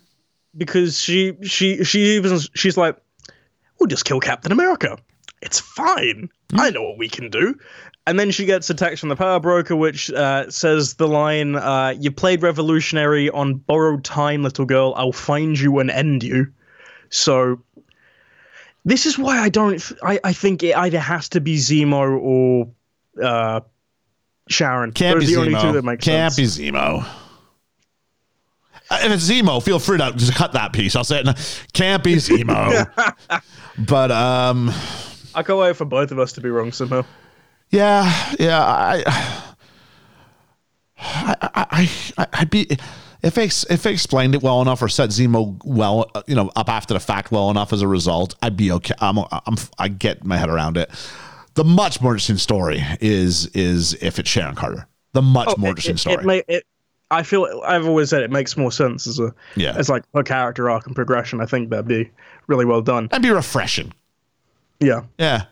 because she she she even she's like, we'll just kill Captain America. It's fine. I know what we can do. And then she gets a text from the power broker, which uh, says the line, uh, "You played revolutionary on borrowed time, little girl. I'll find you and end you." So this is why I don't. I I think it either has to be Zemo or uh, Sharon. Can't Those be the Zemo. only two that make Can't sense. be Zemo. Uh, If it's Zemo, feel free to just cut that piece. I'll say it. Can't be Zemo. but um, I can't wait for both of us to be wrong somehow. Yeah, yeah. I, I, I, I I'd be if they if they explained it well enough or set Zemo well, uh, you know, up after the fact well enough as a result, I'd be okay. I'm, I'm I get my head around it. The much more interesting story is is if it's Sharon Carter. The much more interesting Oh, it, story. It, may, it, I feel I've always said it makes more sense as a Yeah. as like a character arc and progression. I think that'd be really well done. That'd be refreshing. Yeah, Yeah.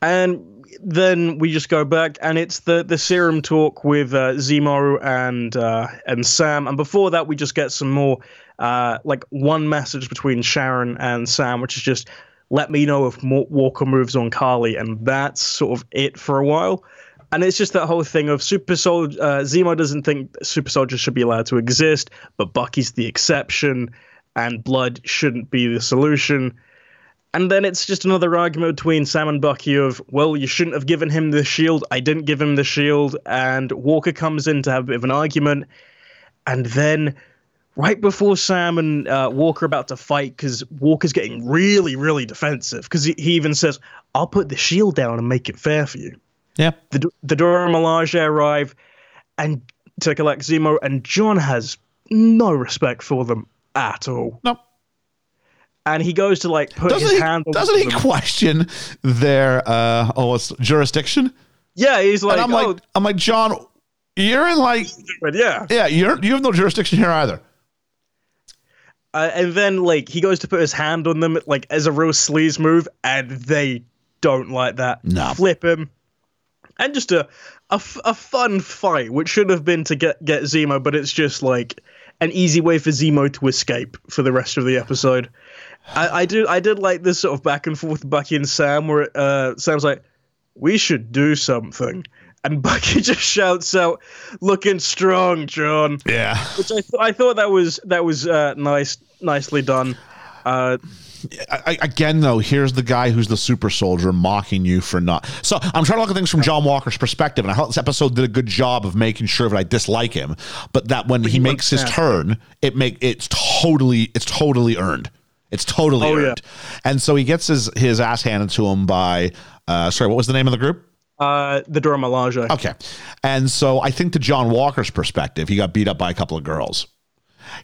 and then we just go back and it's the the serum talk with uh, Zemo and uh, and Sam. And before that, we just get some more uh, like one message between Sharon and Sam, which is just let me know if Walker moves on Karli, and that's sort of it for a while. And it's just that whole thing of super soldier. Uh, Zemo doesn't think super soldiers should be allowed to exist, but Bucky's the exception, and blood shouldn't be the solution. And then it's just another argument between Sam and Bucky of, well, you shouldn't have given him the shield. I didn't give him the shield. And Walker comes in to have a bit of an argument. And then, right before Sam and uh, Walker are about to fight, because Walker's getting really, really defensive, because he, he even says, I'll put the shield down and make it fair for you. Yeah. The, the Dora Milaje arrive and to collect Zemo, and John has no respect for them at all. No. And he goes to like put Doesn't his he? hand Doesn't he them. question their uh oh it's jurisdiction? Yeah, he's like, and I'm oh, like, I'm like, John, you're in like, but yeah. yeah, you're you have no jurisdiction here either. Uh, and then like he goes to put his hand on them like as a real sleaze move, and they don't like that. No. flip him, and just a, a f- a fun fight, which should have been to get get Zemo, but it's just like an easy way for Zemo to escape for the rest of the episode. I, I do I did like this sort of back and forth Bucky and Sam, where uh, Sam's like, "We should do something." And Bucky just shouts out, "Looking strong, John." Yeah. which I, th- I thought that was that was uh, nice, nicely done. Uh, I, again, though, here's the guy who's the super soldier mocking you for not. So I'm trying to look at things from John Walker's perspective, and I thought this episode did a good job of making sure that I dislike him, but that when he, he makes his turn, it make it's totally it's totally earned. It's totally Oh, yeah. earned. And so he gets his his ass handed to him by. Uh, sorry, what was the name of the group? uh, the Dora Milaje. Okay. And so I think to John Walker's perspective, he got beat up by a couple of girls.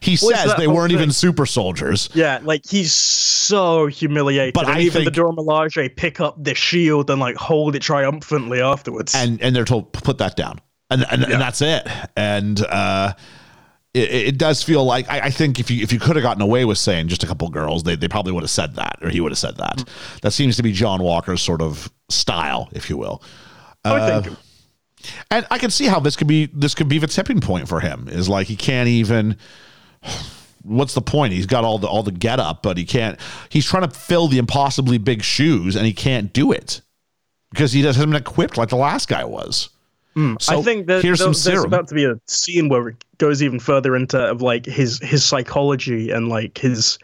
He Well, says they weren't even super soldiers. Yeah, like he's so humiliated. But and I even the think- Dora Milaje pick up the shield and like hold it triumphantly afterwards. and and they're told put that down and and, and that's it and uh it, it does feel like I, I think if you if you could have gotten away with saying just a couple girls, they, they probably would have said that, or he would have said that. That seems to be John Walker's sort of style, if you will. I think And I can see how this could be this could be the tipping point for him. Is like he can't even. What's the point? He's got all the all the get up, but he can't. He's trying to fill the impossibly big shoes, and he can't do it because he doesn't equipped like the last guy was. Hmm. So I think that here's there- some there's about to be a scene where it goes even further into of like his his psychology and like his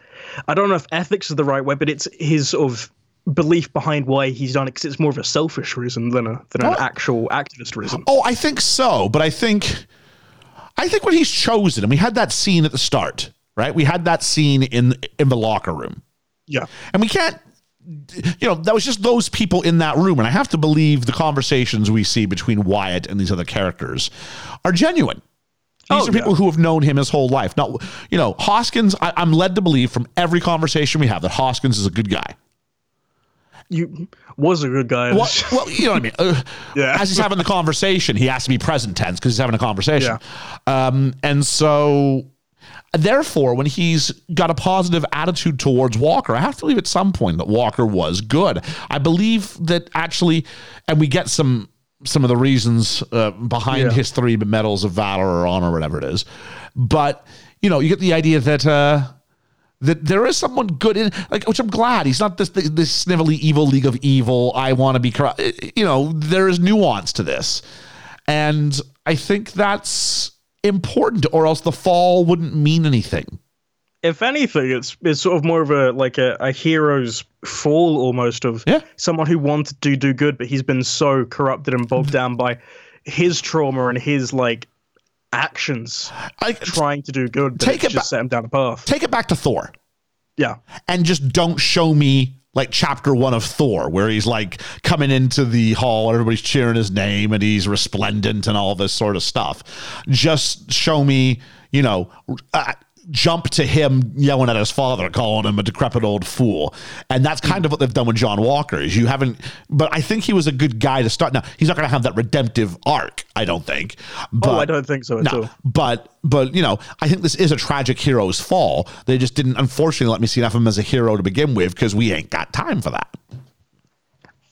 I don't know if ethics is the right way, but it's his sort of belief behind why he's done it because it's more of a selfish reason than a than an actual activist reason. Oh, I think so, but I think I think when he's chosen, and we had that scene at the start, right? We had that scene in in the locker room, Yeah. and we can't. You know, that was just those people in that room, and I have to believe the conversations we see between Wyatt and these other characters are genuine. These Oh, are people yeah. who have known him his whole life. Now, you know, Hoskins. I, I'm led to believe from every conversation we have that Hoskins is a good guy. You was a good guy. Well, well, you know what I mean. Uh, Yeah. As he's having the conversation, he has to be present tense because he's having a conversation. Yeah. Um, and so, therefore, when he's got a positive attitude towards Walker, I have to believe at some point that Walker was good. I believe that actually, and we get some some of the reasons uh, behind Yeah. his three medals of valor or honor, or whatever it is. But you know, you get the idea that. Uh, that there is someone good in like which I'm glad. He's not this this snivelly evil league of evil I want to be corrupt you know there is nuance to this. And I think that's important or else the fall wouldn't mean anything. If anything, it's it's sort of more of a like a, a hero's fall almost of Yeah. someone who wanted to do good, but he's been so corrupted and bogged mm-hmm. down by his trauma and his like actions I trying to do good Take it just ba- set him down a path. take it back to Thor Yeah. and just don't show me like chapter one of Thor, where he's like coming into the hall, and everybody's cheering his name, and he's resplendent and all this sort of stuff. Just show me, you know, uh, jump to him yelling at his father, calling him a decrepit old fool, and that's kind of what they've done with John Walker. Is you haven't, but I think he was a good guy to start. Now he's not going to have that redemptive arc, I don't think. But, oh, I don't think so at no, all. but but you know, I think this is a tragic hero's fall. They just didn't, unfortunately, let me see enough of him as a hero to begin with because we ain't got time for that.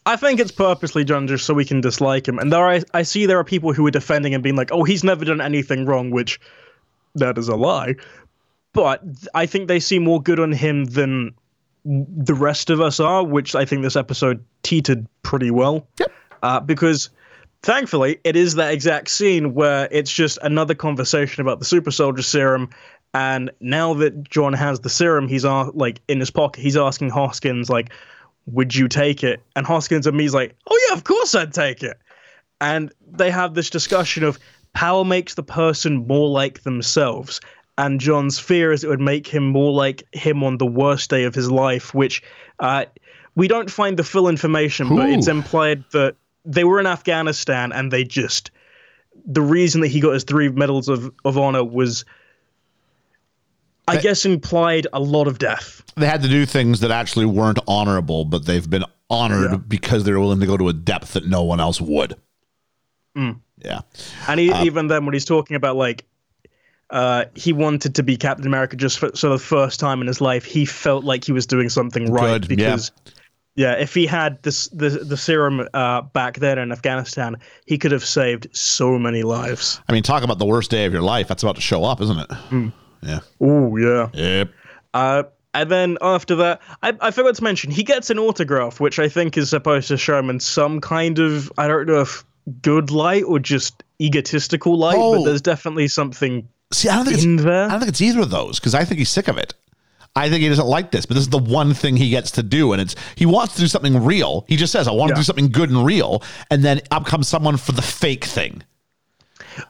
I think it's purposely done just so we can dislike him. And there, I, I see there are people who are defending him, being like, "Oh, he's never done anything wrong," which that is a lie. But I think they see more good on him than the rest of us are, which I think this episode teetered pretty well. Yep. Uh, because thankfully, it is that exact scene where it's just another conversation about the super soldier serum. And now that John has the serum, he's uh, like in his pocket. He's asking Hoskins, like, "Would you take it?" And Hoskins and me's like, "Oh yeah, of course I'd take it." And they have this discussion of power makes the person more like themselves. And John's fear is it would make him more like him on the worst day of his life, which uh, we don't find the full information, but it's implied that they were in Afghanistan and they just the reason that he got his three medals of, of honor was I guess implied a lot of death. They had to do things that actually weren't honorable, but they've been honored Yeah. because they're willing to go to a depth that no one else would. Mm. Yeah. And he, even then, when he's talking about like, uh, he wanted to be Captain America just for so the first time in his life, he felt like he was doing something right Good, because, yeah. if he had this the the serum uh, back then in Afghanistan, he could have saved so many lives. I mean, talk about the worst day of your life. That's about to show up, isn't it? Hmm. Yeah. Oh yeah. Yep. Uh, and then after that, I, I forgot to mention he gets an autograph, which I think is supposed to show him in some kind of I don't know if good light or just egotistical light, Oh. but there's definitely something See, I don't think it's. I don't think it's either of those because I think he's sick of it. I think he doesn't like this, but this is the one thing he gets to do, and it's he wants to do something real. He just says, "I want to Yeah. do something good and real," and then up comes someone for the fake thing.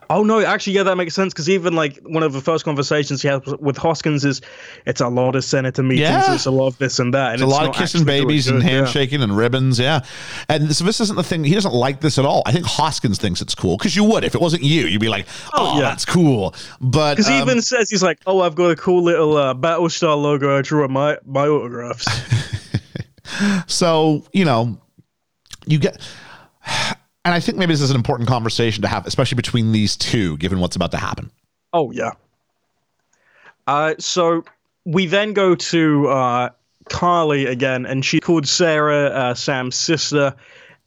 Oh no, actually, yeah, that makes sense because even like one of the first conversations he has with Hoskins is, it's a lot of senator meetings, Yeah. it's a lot of this and that, and It's a lot of kissing babies and good, yeah. handshaking and ribbons, yeah. And so this isn't the thing. He doesn't like this at all. I think Hoskins thinks it's cool because you would if it wasn't you. You'd be like, "Oh, yeah. that's cool." But Because he um, even says he's like, "Oh, I've got a cool little uh, Battlestar logo I drew on my my autographs." So, you know, you get, and I think maybe this is an important conversation to have, especially between these two, given what's about to happen. Oh yeah. Uh, so we then go to uh, Karli again, and she called Sarah uh, Sam's sister,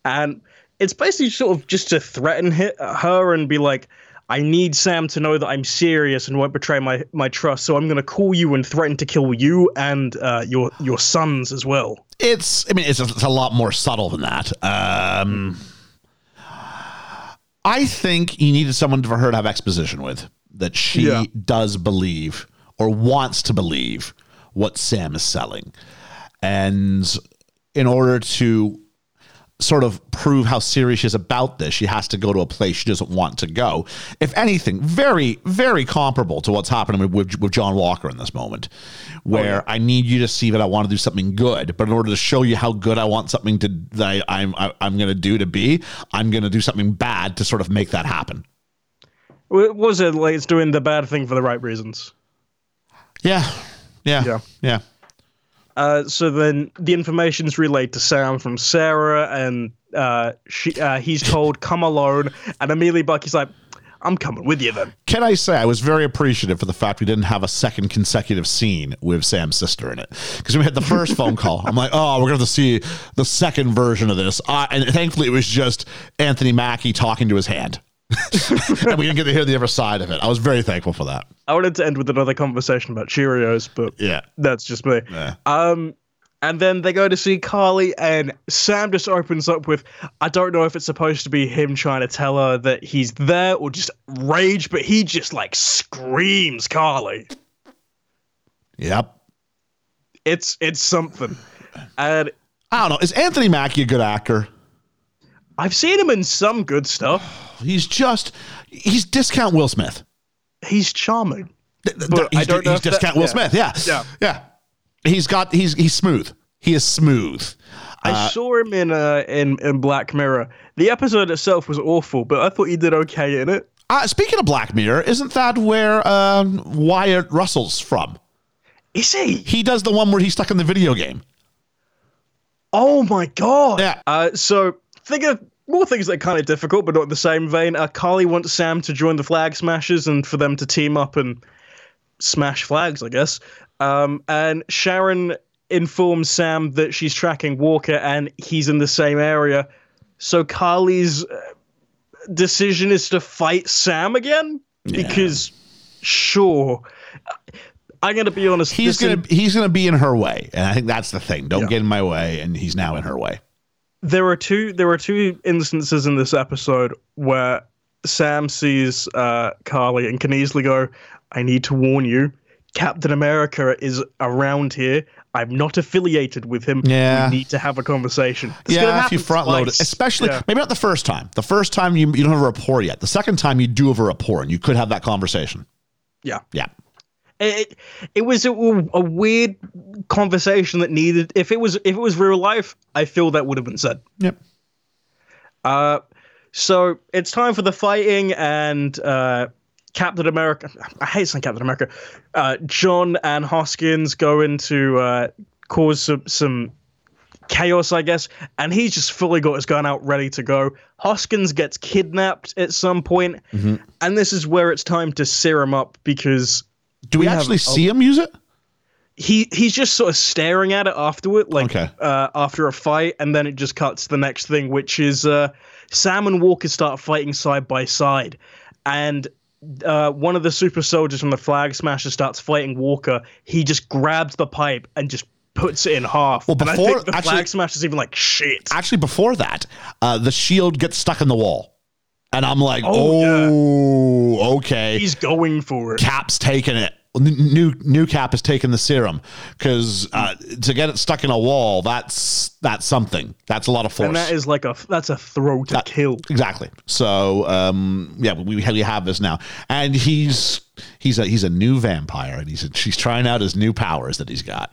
and it's basically sort of just to threaten her and be like, "I need Sam to know that I'm serious and won't betray my my trust. So I'm going to call you and threaten to kill you and uh, your your sons as well." It's, I mean, it's a, it's a lot more subtle than that. Um, I think you needed someone for her to have exposition with that she Yeah. does believe or wants to believe what Sam is selling. And in order to sort of prove how serious she is about this, she has to go to a place she doesn't want to go. If anything, very, very comparable to what's happening with, with, John Walker in this moment, oh, where I need you to see that I want to do something good, but in order to show you how good I want something to that I, I'm I, I'm going to do to be, I'm going to do something bad to sort of make that happen. W- Was it like it's doing the bad thing for the right reasons? Yeah, yeah, Yeah. yeah. Uh, so then the information's relayed to Sam from Sarah, and uh, she uh, he's told come alone, and immediately Bucky's like, "I'm coming with you then." Can I say I was very appreciative for the fact we didn't have a second consecutive scene with Sam's sister in it because we had the first phone call. I'm like, oh, we're going to see the second version of this, uh, and thankfully it was just Anthony Mackie talking to his hand, and we didn't get to hear the other side of it. I was very thankful for that. I wanted to end with another conversation about Cheerios, but Yeah, that's just me. Yeah. Um, and then they go to see Karli, and Sam just opens up with, I don't know if it's supposed to be him trying to tell her that he's there or just rage, but he just like screams Karli. yep. It's it's something. And I don't know. Is Anthony Mackie a good actor? I've seen him in some good stuff. He's just he's discount Will Smith. He's charming. But I he's, don't know he's if that- discount Will yeah. Smith. Yeah, Yeah. yeah. He's got he's he's smooth. He is smooth. I saw him in uh in, in Black Mirror. The episode itself was awful, but I thought he did okay in it. Uh, speaking of Black Mirror, isn't that where um, Wyatt Russell's from? Is he? He does the one where he's stuck in the video game. Oh my god. Yeah. Uh, so think of more things that are kind of difficult, but not in the same vein. Uh, Karli wants Sam to join the Flag Smashers and for them to team up and smash flags, I guess. Um, and Sharon informs Sam that she's tracking Walker and he's in the same area. So Karli's uh, decision is to fight Sam again because, sure. I'm gonna be honest. He's gonna he's gonna be in her way, and I think that's the thing. Don't Yeah. get in my way, and he's now in her way. There are two there are two instances in this episode where Sam sees uh, Karli and can easily go, "I need to warn you, Captain America is around here. I'm not affiliated with him. Yeah. we need to have a conversation." This yeah, if you front load it, especially Yeah. maybe not the first time. The first time you you don't have a rapport yet. The second time you do have a rapport, and you could have that conversation. yeah. Yeah, It, it was a, a weird conversation that needed. If it was if it was real life, I feel that would have been said. yep. Uh, so it's time for the fighting, and uh, Captain America. I hate saying Captain America. Uh, John and Hoskins go into uh, cause some, some chaos, I guess, and he's just fully got his gun out, ready to go. Hoskins gets kidnapped at some point, and this is where it's time to sear him up because Do we, We have- actually see him use it? he he's just sort of staring at it afterward, like Okay. uh, after a fight, and then it just cuts to the next thing, which is uh, Sam and Walker start fighting side by side, and uh, one of the super soldiers from the Flag Smasher starts fighting Walker. He just grabs the pipe and just puts it in half. Well, and I before- think the actually- Flag Smasher's even like shit. Actually, before that, uh, the shield gets stuck in the wall, and I'm like, Oh, oh, okay. He's going for it. Cap's taking it. New new Cap is taking the serum because uh, to get it stuck in a wall, that's that's something. That's a lot of force. And that is like a that's a throw to that, kill. Exactly. So, um, yeah, we, we have this now, and he's he's a he's a new vampire, and he's she's trying out his new powers that he's got.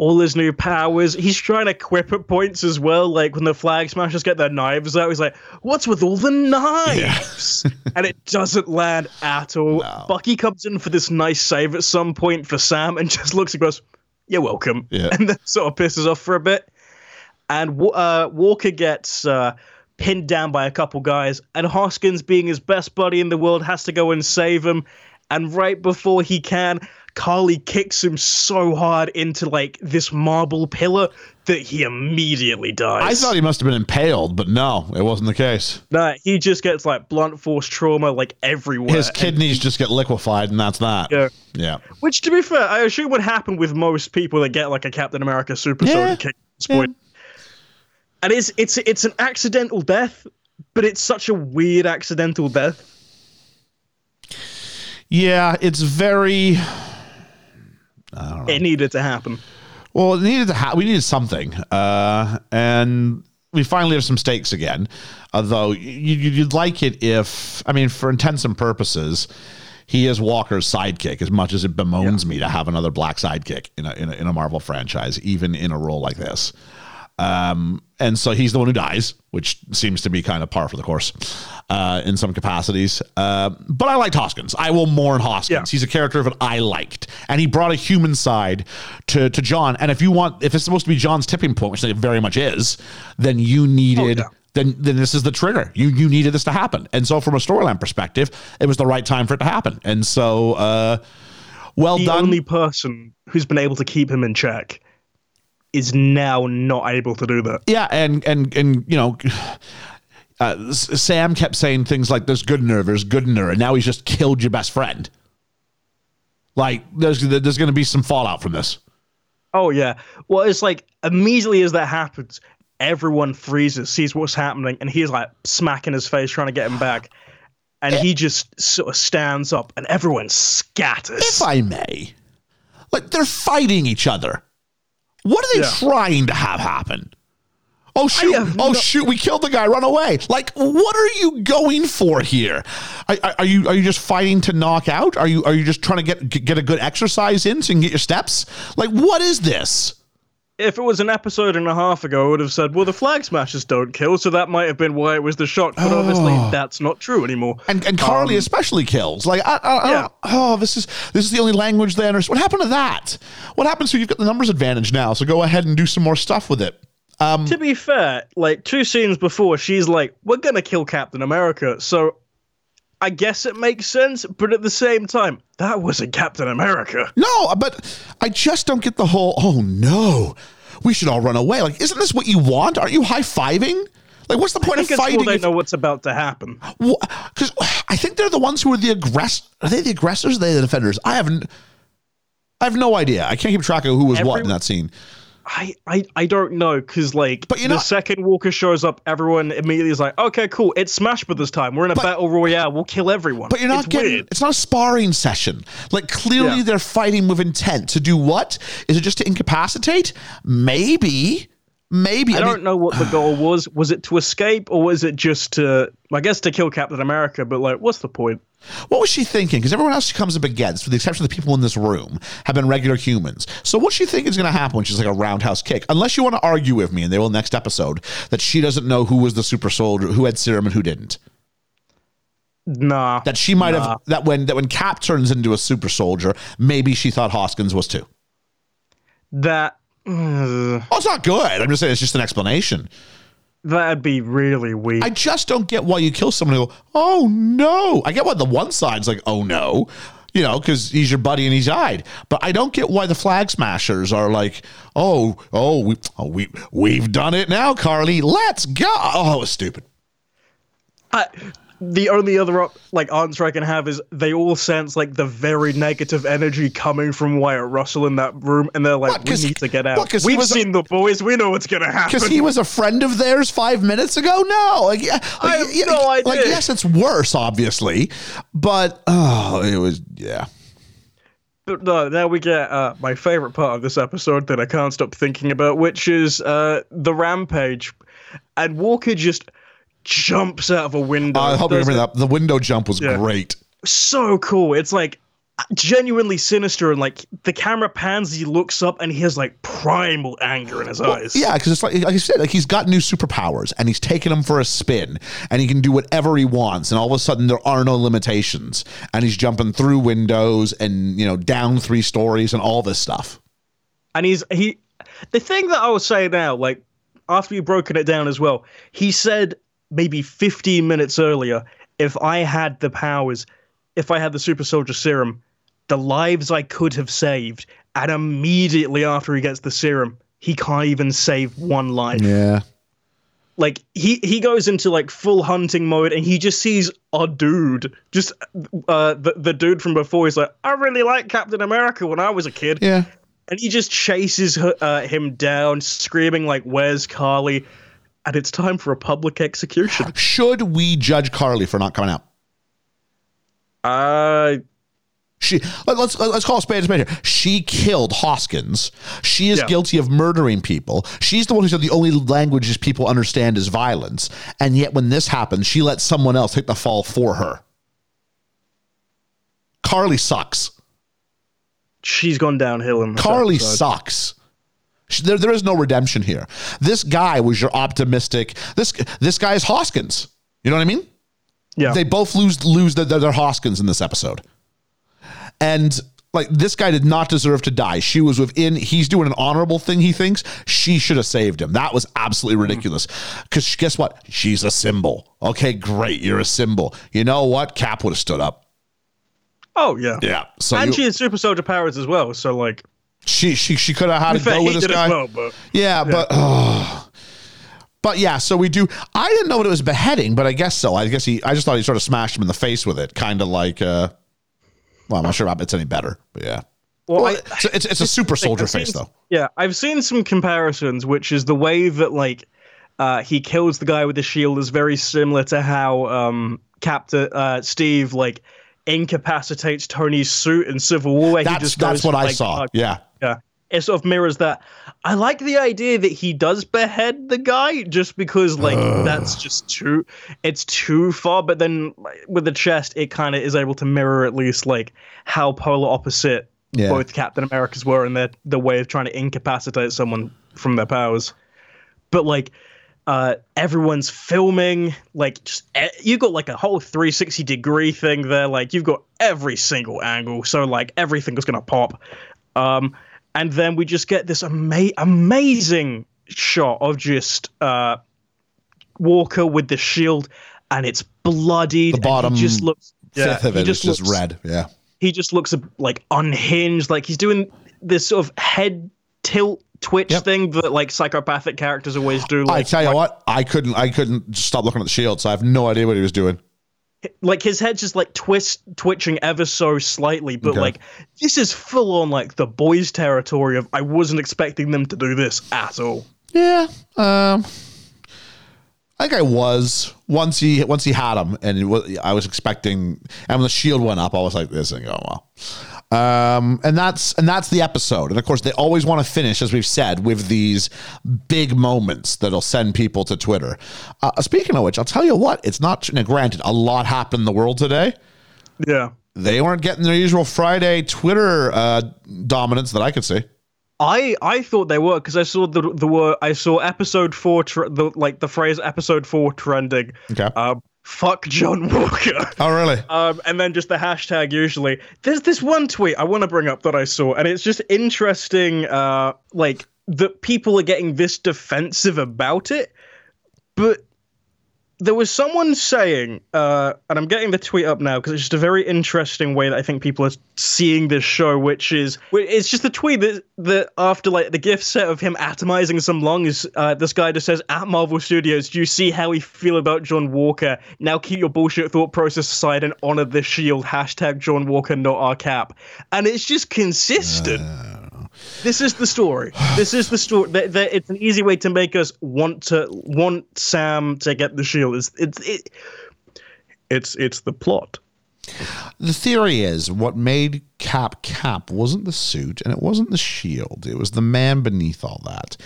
All his new powers. He's trying to quip at points as well. Like when the flag smashers get their knives out, he's like, "What's with all the knives?" and it doesn't land at all. Bucky comes in for this nice save at some point for Sam, and just looks and goes, "You're welcome," Yeah. and then sort of pisses off for a bit. And uh, Walker gets. Uh, Pinned down by a couple guys, and Hoskins, being his best buddy in the world, has to go and save him. And right before he can, Karli kicks him so hard into like this marble pillar that he immediately dies. I thought he must have been impaled, but no, it wasn't the case. Nah, he just gets like blunt force trauma like everywhere. His kidneys just get liquefied, and that's that. Yeah. Yeah. which, to be fair, I assume would happen with most people that get like a Captain America super Yeah. soldier kick at this point. And it's it's it's an accidental death, but it's such a weird accidental death. Yeah, it's very. It needed to happen. Well, it needed to ha- we needed something, uh, and we finally have some stakes again. Although you, you'd like it if, I mean, for intents and purposes, he is Walker's sidekick. As much as it bemoans me to have another black sidekick in a, in a in a Marvel franchise, even in a role like this. Um, and so he's the one who dies, which seems to be kind of par for the course uh, in some capacities. Uh, but I liked Hoskins. I will mourn Hoskins. Yeah. He's a character that I liked, and he brought a human side to to John. And if you want, if it's supposed to be John's tipping point, which it very much is, then you needed. Oh, yeah. Then, then this is the trigger. You you needed this to happen, and so from a storyline perspective, it was the right time for it to happen. And so, uh, well The done. only person who's been able to keep him in check is now not able to do that. yeah and and and you know uh, sam kept saying things like there's good in her there's good in her and now he's just killed your best friend like there's there's going to be some fallout from this Oh yeah. Well, it's like immediately as that happens, everyone freezes, sees what's happening, and he's like smacking his face, trying to get him back. And he just sort of stands up, and everyone scatters. if i may like they're fighting each other what are they Yeah. trying to have happen Oh shoot! Oh no- shoot! We killed the guy. Run away! Like, what are you going for here? Are, are- are you are you just fighting to knock out? Are you are you just trying to get get a good exercise in so you can get your steps? Like, what is this? If it was an episode and a half ago, I would have said, "Well, the flag smashers don't kill," so that might have been why it was the shock. But obviously, oh. that's not true anymore. And and Karli um, especially kills. Like, I, I, I Yeah. oh, this is this is the only language they understand. What happened to that? What happens when you've got the numbers advantage now? So go ahead and do some more stuff with it. Um, to be fair, like two scenes before, she's like, "We're gonna kill Captain America," so I guess it makes sense. But at the same time, that wasn't Captain America. No, but I just don't get the whole. Oh no, we should all run away. Like, isn't this what you want? Aren't you high fiving? Like, what's the point I of think it's fighting? cool they if- know what's about to happen. Because I think they're the ones who are the aggress. Are they the aggressors? Or are they the defenders? I haven't. I have no idea. I can't keep track of who was what in that scene. I, I, I don't know because like But the know- second Walker shows up, everyone immediately is like, "Okay, cool, it's Smash Brothers time. We're in a But- battle royale. We'll kill everyone." But you're not it's getting. weird. It's not a sparring session. Like clearly Yeah. they're fighting with intent to do what? Is it just to incapacitate? Maybe. Maybe. I don't know what the goal was. Was it to escape or was it just to, I guess, to kill Captain America? But like, what's the point? What was she thinking? Because everyone else she comes up against, with the exception of the people in this room, have been regular humans. So what she think is going to happen when she's like a roundhouse kick? Unless you want to argue with me, and they will next episode, that she doesn't know who was the super soldier, who had serum and who didn't. Nah. That she might Nah. have that when that when Cap turns into a super soldier, maybe she thought Hoskins was too. That. Uh, Oh, it's not good. I'm just saying it's just an explanation. that'd be really weak. I just don't get why you kill someone and go, oh no. I get why the one side's like, oh no, you know, because he's your buddy and he's died. But I don't get why the flag smashers are like, oh, oh, we, oh, we, we've done it now, Karli. Let's go. Oh, it was stupid. I, the only other like answer I can have is they all sense like the very negative energy coming from Wyatt Russell in that room, and they're like, What, "We need to get what, out. he We've was seen the boys. We know what's gonna happen." Because he was a friend of theirs five minutes ago? No. Like, yeah, I like, have yeah, no Like, yes, it's worse, obviously. But, oh, it was, yeah. But no, now we get uh, my favorite part of this episode that I can't stop thinking about, which is uh, the rampage, and Walker just jumps out of a window. I hope you remember that. The window jump was Yeah. great. so cool. It's like uh, genuinely sinister, and like the camera pans, he looks up, and he has like primal anger in his eyes. Yeah, because it's like like I said, like he's got new superpowers and he's taking them for a spin and he can do whatever he wants, and all of a sudden there are no limitations, and he's jumping through windows and you know down three stories and all this stuff. and he's he. The thing that I will say now, like after you've broken it down as well, he said maybe 15 minutes earlier, if I had the powers, if I had the super soldier serum, the lives I could have saved, and immediately after he gets the serum, he can't even save one life. Yeah, Like he he goes into like full hunting mode, and he just sees a dude, just uh the the dude from before. He's like, I really liked Captain America when I was a kid yeah. and he just chases uh, him down, screaming like, "Where's Karli?" And it's time for a public execution. Should we judge Karli for not coming out? Uh, She let, let's let's call a spade a spade here. She killed Hoskins. She is Yeah. guilty of murdering people. She's the one who said the only languages people understand is violence. And yet, when this happens, she lets someone else take the fall for her. Karli sucks. she's gone downhill in Karli sucks. There, there is no redemption here. This guy was your optimistic. This this guy is Hoskins. You know what I mean? Yeah, They both lose lose their, their, Hoskins in this episode. And like this guy did not deserve to die. She was within. He's doing an honorable thing. He thinks she should have saved him. That was absolutely mm-hmm. ridiculous. Because guess what? She's a symbol. Okay, great. You're a symbol. You know what? Cap would have stood up. oh yeah, Yeah. So and you- she has super soldier powers as well. So like, she she she could have had to go with this guy. well, but Yeah, but oh. but yeah, so we do. I didn't know what it was beheading, but I guess so. I guess he. I just thought he sort of smashed him in the face with it, kind of like. uh Well, I'm not sure if it's any better, but yeah. well, Well, I, it's, it's, it's a super soldier seen- face though. Yeah, I've seen some comparisons, which is the way that like uh, he kills the guy with the shield is very similar to how um, Captain uh, Steve like incapacitates Tony's suit in Civil War. Where he That's just that's what I like, saw. Yeah, yeah, it sort of mirrors that. I like the idea that he does behead the guy just because like that's just too it's too far. But then like, with the chest, it kind of is able to mirror at least like how polar opposite Yeah. both Captain Americas were in their the way of trying to incapacitate someone from their powers. But like uh, everyone's filming like just e- you got like a whole 360 degree thing there like you've got every single angle so like everything is gonna pop um and then we just get this ama- amazing shot of just uh walker with the shield and it's bloodied The and he bottom just looks yeah, fifth of he it is just looks- red. Yeah, he just looks like unhinged like he's doing this sort of head tilt twitch Yep. thing that like psychopathic characters always do I tell you what, I couldn't I couldn't stop looking at the shield, so I have no idea what he was doing. like his head just like twist twitching ever so slightly but Okay. like this is full on like the boys territory of i wasn't expecting them to do this at all Yeah, um, I think I was once he once he had him, and was, I was expecting, and when the shield went up, I was like, "This ain't going well." Um, and that's and that's the episode. And of course, they always want to finish, as we've said, with these big moments that'll send people to Twitter. Uh, speaking of which, I'll tell you what, it's not. Now, granted, a lot happened in the world today. yeah They weren't getting their usual Friday Twitter uh, dominance that I could see. I I thought they were because I saw the the word I saw episode four tr- the like the phrase episode four trending. Okay. Um, fuck John Walker. Oh, really? Um, and then just the hashtag usually. There's this one tweet I want to bring up that I saw, and it's just interesting, uh, like that people are getting this defensive about it. But there was someone saying, uh, and I'm getting the tweet up now because it's just a very interesting way that I think people are seeing this show, which is it's just the tweet that, that after like the gift set of him atomizing some lungs, uh, this guy just says, "At Marvel Studios, do you see how we feel about John Walker? Now keep your bullshit thought process aside and honor the shield." Hashtag John Walker, not our cap, and it's just consistent. This is the story. This is the story. That, that it's an easy way to make us want to want Sam to get the shield. It's it's it, it's it's the plot. The theory is what made Cap Cap wasn't the suit and it wasn't the shield. It was the man beneath all that.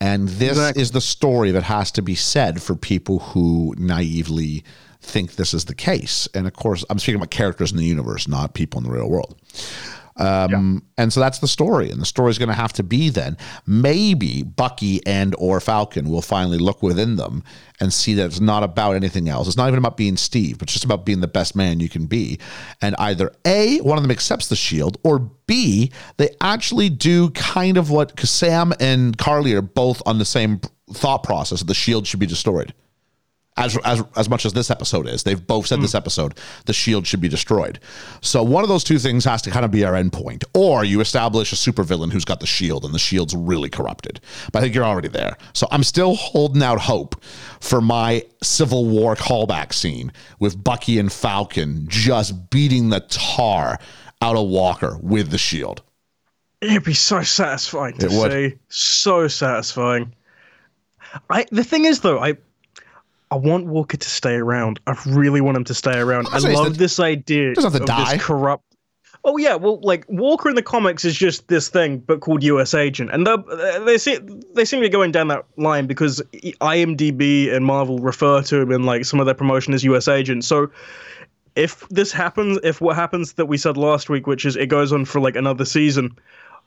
And this Exactly. is the story that has to be said for people who naively think this is the case. And of course, I'm speaking about characters in the universe, not people in the real world. Um, and so that's the story, and the story is going to have to be then maybe Bucky and or Falcon will finally look within them and see that it's not about anything else. It's not even about being Steve, but just about being the best man you can be. And either a one of them accepts the shield, or b they actually do kind of what Sam and Karli are both on the same thought process that the shield should be destroyed as as as much as this episode is. They've both said this hmm. episode the shield should be destroyed. So one of those two things has to kind of be our end point, or you establish a supervillain who's got the shield and the shield's really corrupted. But I think you're already there. So I'm still holding out hope for my Civil War callback scene with Bucky and Falcon just beating the tar out of Walker with the shield. It'd be so satisfying to It would. So satisfying. I the thing is though, I I want Walker to stay around. I really want him to stay around. I love that- this idea doesn't have to of die. this corrupt. Oh yeah, well, like Walker in the comics is just this thing, but called U.S. Agent, and they they seem they seem to be going down that line because IMDb and Marvel refer to him in like some of their promotion as U.S. Agent. So if this happens, if what happens that we said last week, which is it goes on for like another season,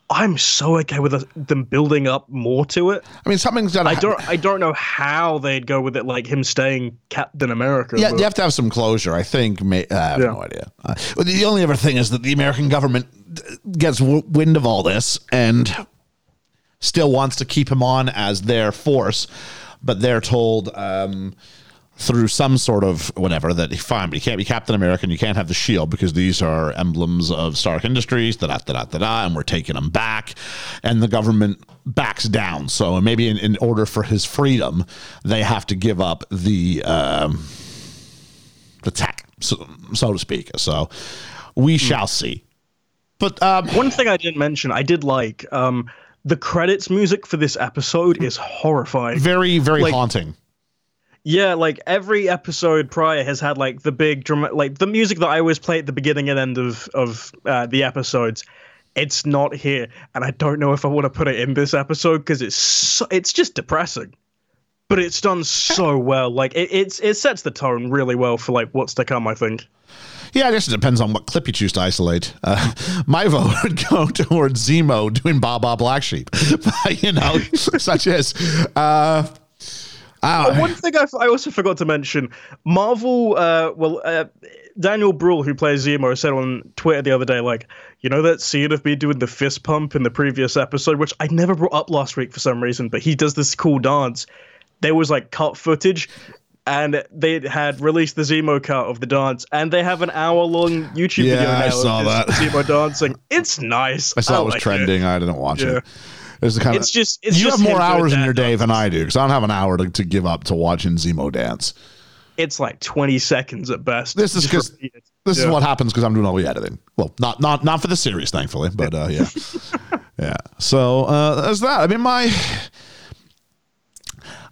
I'm so okay with them building up more to it. I mean, something's done. I don't I don't know how they'd go with it, like him staying Captain America. Yeah, but- you have to have some closure. I think. May, I have Yeah. no idea. Uh, the only other thing is that the American government uh, gets wind of all this and still wants to keep him on as their force, but they're told um, through some sort of whatever that he fine, but you can't be Captain America and you can't have the shield because these are emblems of Stark Industries. Da da da da da, da and we're taking them back, and the government backs down. So maybe in, in order for his freedom, they have to give up the. Um, the tech, so, so to speak. So we shall see. But um, One thing I didn't mention, I did like um, the credits music for this episode is horrifying. very, very Like- haunting. Yeah, like every episode prior has had like the big drama, like the music that I always play at the beginning and end of of uh, the episodes. It's not here, and I don't know if I want to put it in this episode because it's so, it's just depressing. But it's done so well. Like it, it's it sets the tone really well for like what's to come. I think. Yeah, I guess it depends on what clip you choose to isolate. Uh, my vote would go towards Zemo doing Baba Black Sheep, but, you know, such as. Uh, Know. One thing I, f- I also forgot to mention, Marvel. Uh, well, uh, Daniel Bruhl, who plays Zemo, said on Twitter the other day, like, you know that scene of me doing the fist pump in the previous episode, which I never brought up last week for some reason, but he does this cool dance. There was like cut footage. And they had released the Zemo cut of the dance, and they have an hour-long YouTube Yeah, video now I saw of that. Zemo dancing. It's nice. I saw I it was like trending. I didn't watch Yeah. it. It's the kind It's of, just- it's you just have more hours in your day dance. than I do because I don't have an hour to, to give up to watching Zemo dance. It's like 20 seconds at best. This is Just 'cause- repeat it. This is what happens because I'm doing all the editing. Well, not not not for the series, thankfully, but uh, yeah, yeah. So uh, there's that. I mean, my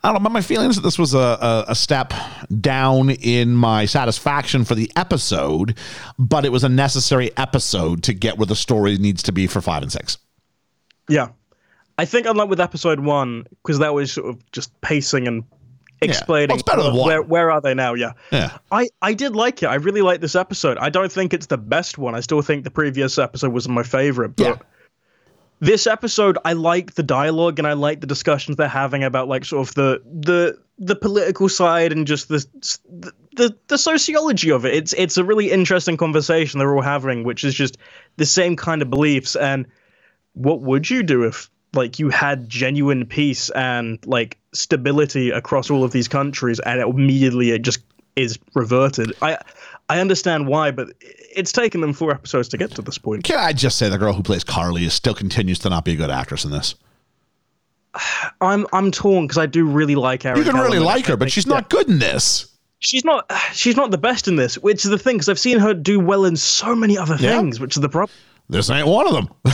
I don't know. My feelings that this was a, a, a step down in my satisfaction for the episode, but it was a necessary episode to get where the story needs to be for five and six. Yeah. I think unlike with episode one, because that was sort of just pacing and explaining Well, better than one. where where are they now, yeah. Yeah. I, I did like it. I really like this episode. I don't think it's the best one. I still think the previous episode was my favorite. But Yeah. this episode, I like the dialogue and I like the discussions they're having about like sort of the the the political side and just the the the sociology of it. It's it's a really interesting conversation they're all having, which is just the same kind of beliefs. And what would you do if like you had genuine peace and like stability across all of these countries and it immediately it just is reverted i i understand why but it's taken them four episodes to get to this point Can I just say the girl who plays Karli is still continues to not be a good actress in this? i'm i'm torn because i do really like Erin You can really like her, but she's not good in this. she's not she's not the best in this which is the thing because i've seen her do well in so many other Yeah. things which is the problem This ain't one of them.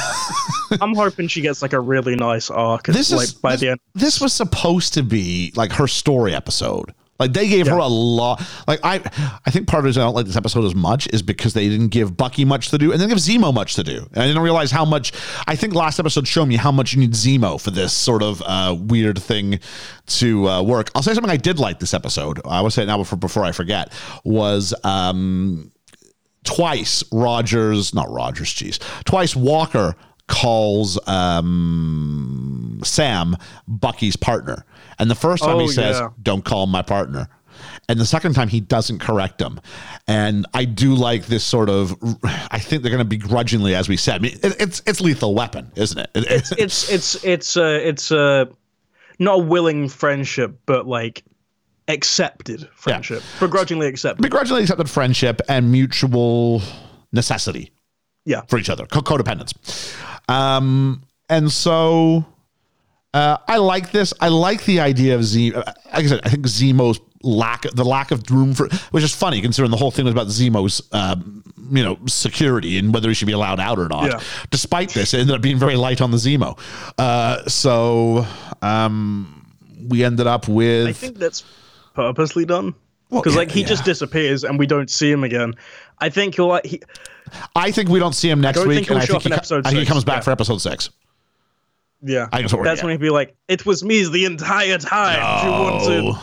i'm hoping she gets like a really nice arc this like is by this, the end this was supposed to be like her story episode. Like they gave her a lot. Like I, I think part of the reason I don't like this episode as much is because they didn't give Bucky much to do, and then give Zemo much to do. And I didn't realize how much. I think last episode showed me how much you need Zemo for this sort of uh, weird thing to uh, work. I'll say something I did like this episode. I will say it now before before I forget. Was um, twice Rogers, not Rogers, geez, twice Walker calls um, Sam Bucky's partner. And the first time he Oh, says, yeah. Don't call him my partner. And the second time he doesn't correct him. And I do like this sort of, I think they're going to begrudgingly, as we said, I mean, it, it's it's lethal weapon, isn't it? It- it's it's it's it's uh it's uh not a willing friendship but like accepted friendship begrudgingly accepted begrudgingly accepted friendship and mutual necessity. yeah for each other, co- codependence. Um, and so uh, I like this. I like the idea of Z. uh, Like I said, I think Zemo's lack, the lack of room for, which is funny considering the whole thing was about Zemo's, um, you know, security and whether he should be allowed out or not. Yeah. Despite this, it ended up being very light on the Zemo. Uh, so um, we ended up with. I think that's purposely done Well, because yeah, like he just disappears and we don't see him again. I think he'll like he, I think we don't see him next week, and I think, he, I think he comes back yeah. for episode six. yeah. I that's when he'd be like, "It was me the entire time. Do you want to?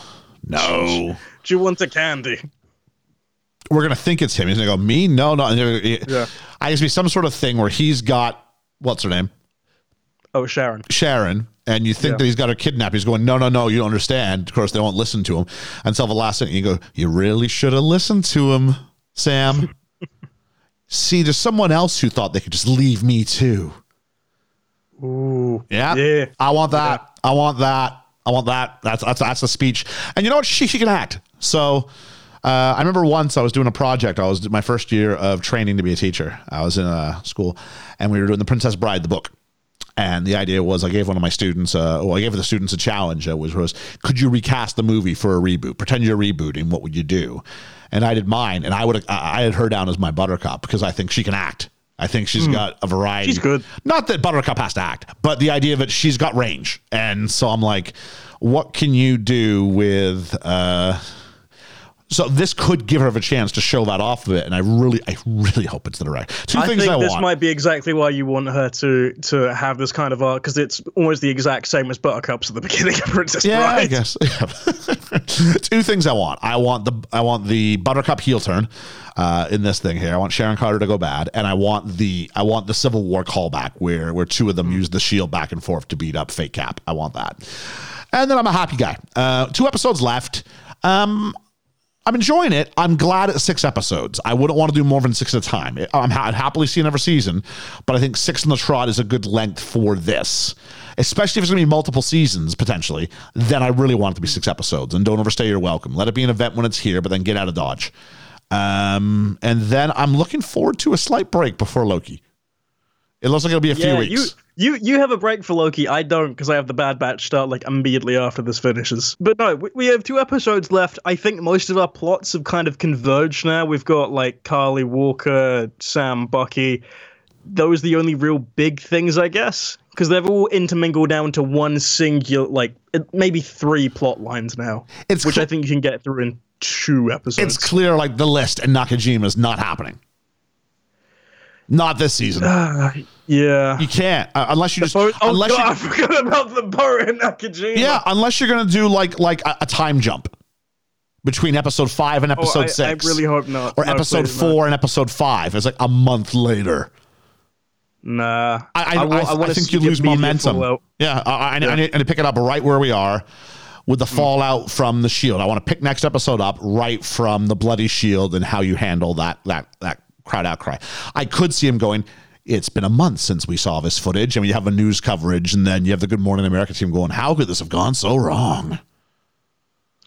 No. Do you want a candy?" We're gonna think it's him. He's gonna go, me? No, no. Yeah. I guess be some sort of thing where he's got what's her name, Oh, Sharon. Sharon, and you think Yeah. that he's got her kidnapped. He's going, no, no, no, you don't understand. Of course, they won't listen to him until the last second. You go, you really should have listened to him, Sam. See, there's someone else who thought they could just leave me too. Ooh. Yeah. Yeah. I want that. I want that. I want that. That's that's that's the speech. And you know what? She she can act. So uh, I remember once I was doing a project. I was my first year of training to be a teacher. I was in a school, and we were doing the Princess Bride, the book. And the idea was, I gave one of my students, uh, well, I gave the students a challenge. Uh, was was, could you recast the movie for a reboot? Pretend you're rebooting. What would you do? And I did mine, and I would I had her down as my Buttercup because I think she can act. I think she's got a variety. She's good. Not that Buttercup has to act, but the idea of it, she's got range. And so I'm like, what can you do with uh so this could give her a chance to show that off a bit, and I really, I really hope it's the direct. Two I things think I this want. might be exactly why you want her to to have this kind of arc because it's almost the exact same as Buttercups at the beginning of Princess yeah, Bride. I guess. Two things I want. I want the I want the Buttercup heel turn uh, in this thing here. I want Sharon Carter to go bad, and I want the I want the Civil War callback where where two of them use the shield back and forth to beat up Fake Cap. I want that, and then I'm a happy guy. Uh, two episodes left. Um, I'm enjoying it. I'm glad it's six episodes. I wouldn't want to do more than six at a time. I'm ha- I'd happily see another season, but I think six in the trot is a good length for this, especially if it's going to be multiple seasons potentially. Then I really want it to be six episodes. And don't overstay your welcome. Let it be an event when it's here, but then get out of Dodge. Um, and then I'm looking forward to a slight break before Loki. It looks like it'll be a few weeks. you you you have a break for Loki. I don't because I have the Bad Batch start like immediately after this finishes. But no, we, we have two episodes left. I think most of our plots have kind of converged now. We've got like Karli Walker, Sam, Bucky. Those are the only real big things, I guess, because they've all intermingled down to one singular, like maybe three plot lines now, It's which cl- I think you can get through in two episodes. it's clear like the list and Nakajima is not happening. Not this season. yeah. You can't uh, unless you just Oh, oh unless God, I forgot about the boat in Nakajima. yeah unless you're gonna do like like a, a time jump between episode five and Oh, episode I, six, I really hope not. or No, episode please, no. four and episode five. It's like a month later. Nah. I I, I, I, think you lose momentum. Yeah, I, I, I, need, I need to pick it up right where we are with the fallout from the shield. I want to pick next episode up right from the bloody shield and how you handle that that that crowd outcry. I could see him going. It's been a month since we saw this footage, and you have a news coverage, and then you have the Good Morning America team going, "How could this have gone so wrong?"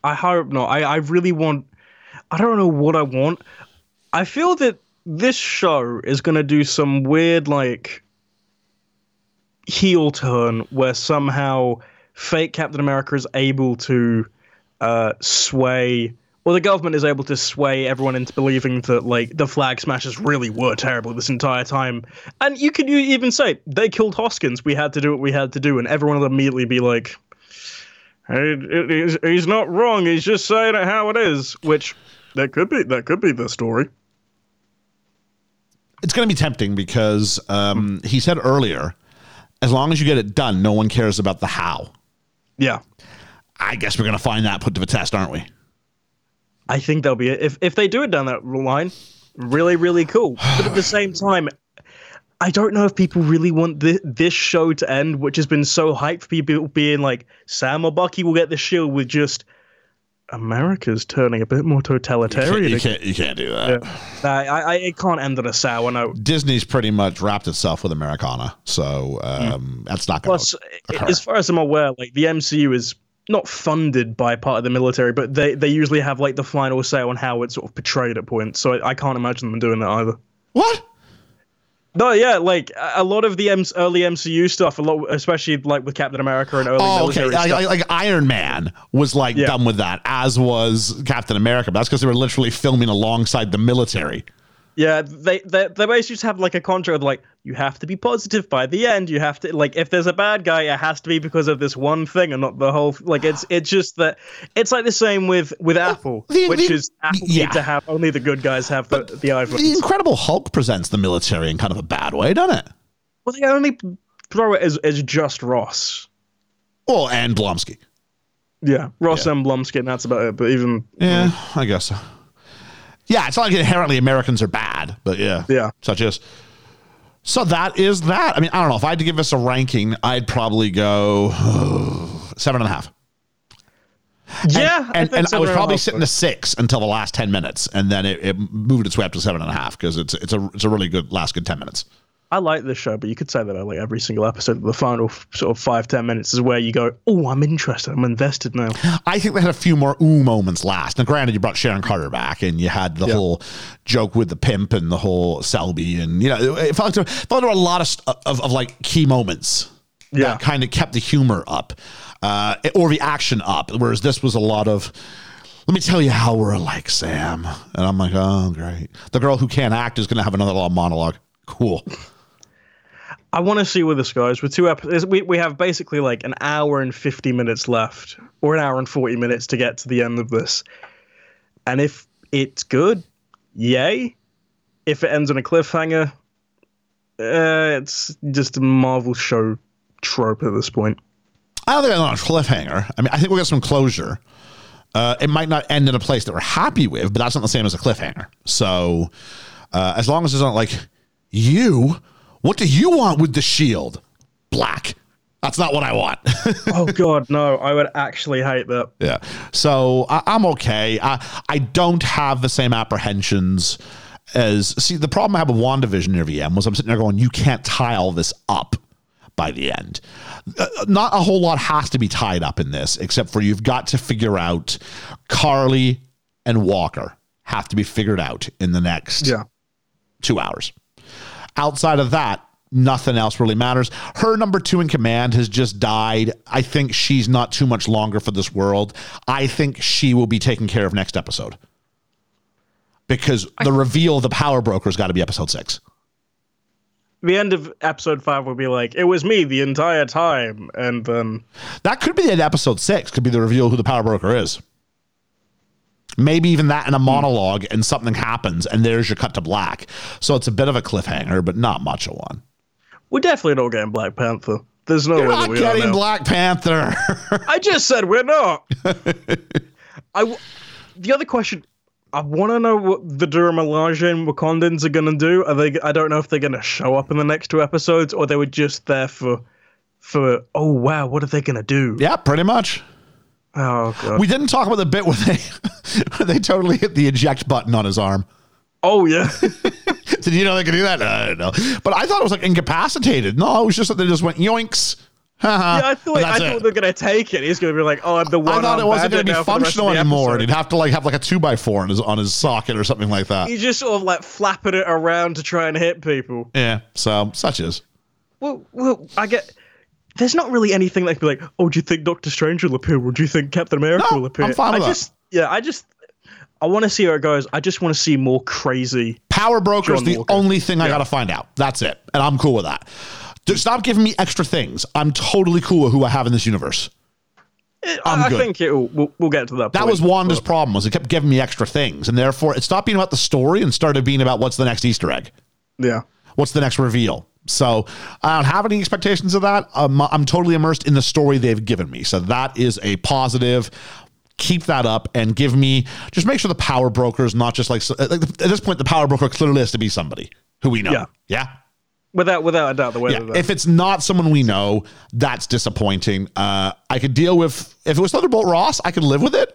I hope not. I, I really want. I don't know what I want. I feel that this show is going to do some weird, like, heel turn where somehow fake Captain America is able to uh, sway. Or the government is able to sway everyone into believing that, like, the flag smashers really were terrible this entire time. And you could you even say, they killed Hoskins, we had to do what we had to do, and everyone will immediately be like, he's not wrong. He's just saying it how it is, which that could be that could be the story. It's going to be tempting because um, he said earlier, as long as you get it done, no one cares about the how. Yeah, I guess we're going to find that put to the test, aren't we? I think that'll be it. If if they do it down that line, really really cool. But at the same time, I don't know if people really want thi- this show to end, which has been so hyped for people being like Sam or Bucky will get the shield with just America's turning a bit more totalitarian. You again. can't, you can't do that. I, I, it can't end on a sour note. Disney's pretty much wrapped itself with Americana, so um, that's not going to. Plus, to. as far as I'm aware, like the MCU is not funded by part of the military, but they, they usually have like the final say on how it's sort of portrayed at points. So I, I can't imagine them doing that either. What? No, yeah, like a lot of the M- early MCU stuff, a lot, especially like with Captain America and early Oh, military Like, stuff. like, like Iron Man was like Yeah. done with that, as was Captain America. But that's because they were literally filming alongside the military. Yeah, they they they basically just have like a contract of like you have to be positive by the end. You have to like if there's a bad guy, it has to be because of this one thing and not the whole. Like it's it's just that it's like the same with with Apple, the- which the- is Apple yeah. need to have only the good guys have the the iPhone. The Incredible Hulk presents the military in kind of a bad way, doesn't it? well, they only throw it as as just Ross. Well, and Blonsky. Yeah, Ross Yeah. and Blonsky, and that's about it. But even Yeah, mm. I guess so. Yeah, it's not like inherently Americans are bad, but yeah. Yeah. Such as. So that is that. I mean, I don't know. If I had to give this a ranking, I'd probably go seven and a half. yeah, And, think and I was probably sitting to six until the last 10 minutes. And then it, it moved its way up to seven and a half because it's, it's, a, it's a really good last good 10 minutes. I like this show, but you could say that I like every single episode. The final f- sort of five ten minutes is where you go, "Oh, I'm interested. I'm invested now." I think they had a few more ooh moments last. Now, granted, you brought Sharon Carter back, and you had the Yeah. whole joke with the pimp and the whole Selby, and you know, it felt like there, felt like there were a lot of, st- of of like key moments Yeah. that kind of kept the humor up, uh, or the action up. Whereas this was a lot of. Let me tell you how we're alike, Sam. And I'm like, oh, great. The girl who can't act is going to have another long monologue. Cool. I want to see where this goes. With two episodes, we we have basically like an hour and fifty minutes left, or an hour and forty minutes to get to the end of this. And if it's good, yay. If it ends on a cliffhanger, uh, it's just a Marvel show trope at this point. I don't think I'm on a cliffhanger. I mean, I think we'll get some closure. Uh, it might not end in a place that we're happy with, but that's not the same as a cliffhanger. So, uh, as long as it's not like you, what do you want with the shield? Black. That's not what I want. oh God, no! I would actually hate that. yeah. So I, I'm okay. I I don't have the same apprehensions as see the problem I have with WandaVision near VM was I'm sitting there going, you can't tie all this up by the end. Uh, not a whole lot has to be tied up in this, except for you've got to figure out Karli and Walker have to be figured out in the next Yeah. two hours. Outside of that, nothing else really matters. Her number two in command has just died. I think she's not too much longer for this world. I think she will be taken care of next episode. Because the reveal of the power broker's got to be episode six. The end of episode five will be like, "It was me the entire time," and then That could be the end of episode six, could be the reveal of who the power broker is. Maybe even that in a hmm. monologue and something happens and there's your cut to black. So it's a bit of a cliffhanger, but not much of one. we're definitely not getting Black Panther. There's no You're way not we are getting now. Black Panther. I just said we're not. I w- the other question. I want to know what the Dora Milaje and Wakandans are gonna do. Are they? I don't know if they're gonna show up in the next two episodes, or they were just there for, for. Oh wow, what are they gonna do? yeah, pretty much. Oh god. We didn't talk about the bit where they where they totally hit the eject button on his arm. oh yeah. Did you know they could do that? I don't know. But I thought it was like incapacitated. No, it was just that they just went yoinks. yeah, I thought I thought they're gonna take it. He's gonna be like, oh, I'm the one. I thought it wasn't going to be functional anymore. And he'd have to like have like a two by four on his on his socket or something like that. He's just sort of like flapping it around to try and hit people. Yeah. So such is. Well, well, I get. There's not really anything that could be like, oh, do you think Doctor Strange will appear, or do you think Captain America No, will appear? I'm fine with I that. just, yeah, I just, I want to see where it goes. I just want to see more crazy. Power broker is the Walker. only thing I got to find out. That's it. And I'm cool with that. Stop giving me extra things. I'm totally cool with who I have in this universe. Eh, it, I'm I, good. think it'll. We'll, we'll get to that. That point, was Wanda's but- problem was it kept giving me extra things. And therefore it stopped being about the story and started being about what's the next Easter egg. Yeah. What's the next reveal? So I don't have any expectations of that. Um, I'm totally immersed in the story they've given me. So that is a positive. Keep that up and give me just make sure the power broker is not just like, like at this point the power broker clearly has to be somebody who we know. Yeah. Yeah. Without without a doubt, the way Yeah. that If it's not someone we know, that's disappointing. Uh, I could deal with if it was Thunderbolt Ross, I could live with it.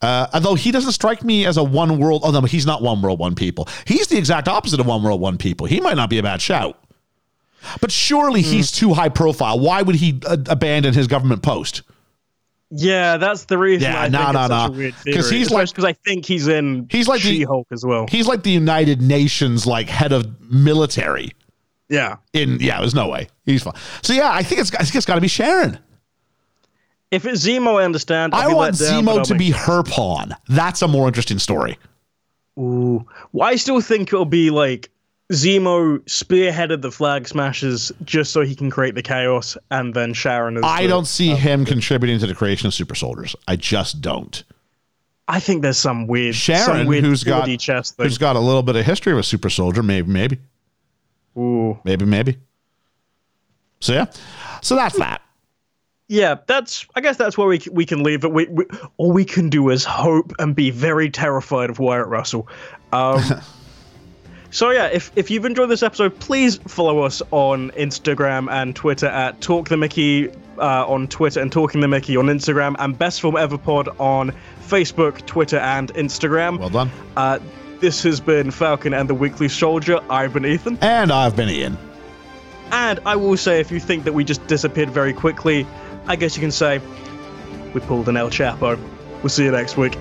Uh, although he doesn't strike me as a one world. Oh no, he's not one world, one people. He's the exact opposite of one world, one people. He might not be a bad shout, but surely Hmm. he's too high profile. Why would he uh, abandon his government post? yeah, that's the reason. Yeah, I no, think no, no. a weird 'Cause he's like- because I think he's in. He's like the- She-Hulk as well. He's like the United Nations like head of military. yeah. In yeah, there's no way he's fine. So yeah, I think it's I think it's got to be Sharon. If it's Zemo, I understand. I'll I want down, Zemo to be her pawn. That's a more interesting story. Ooh. Well, I still think it'll be like Zemo spearheaded the flag smashes just so he can create the chaos, and then Sharon is. I the- don't see him contributing to the creation of super soldiers. I just don't. I think there's some weird, some weird who's got 4D thing. who's got a little bit of history of a super soldier, maybe, maybe, Ooh. maybe, maybe. So yeah, so that's that. Yeah, that's. I guess that's where we we can leave it. We, we all we can do is hope and be very terrified of Wyatt Russell. Um, so yeah, if if you've enjoyed this episode, please follow us on Instagram and Twitter at Talk the Mickey uh, on Twitter and Talking the Mickey on Instagram and Best Film Ever Pod on Facebook, Twitter, and Instagram. Well done. Uh, this has been Falcon and the Weekly Soldier. I've been Ethan. And I've been Ian. And I will say, if you think that we just disappeared very quickly, I guess you can say we pulled an El Chapo. We'll see you next week.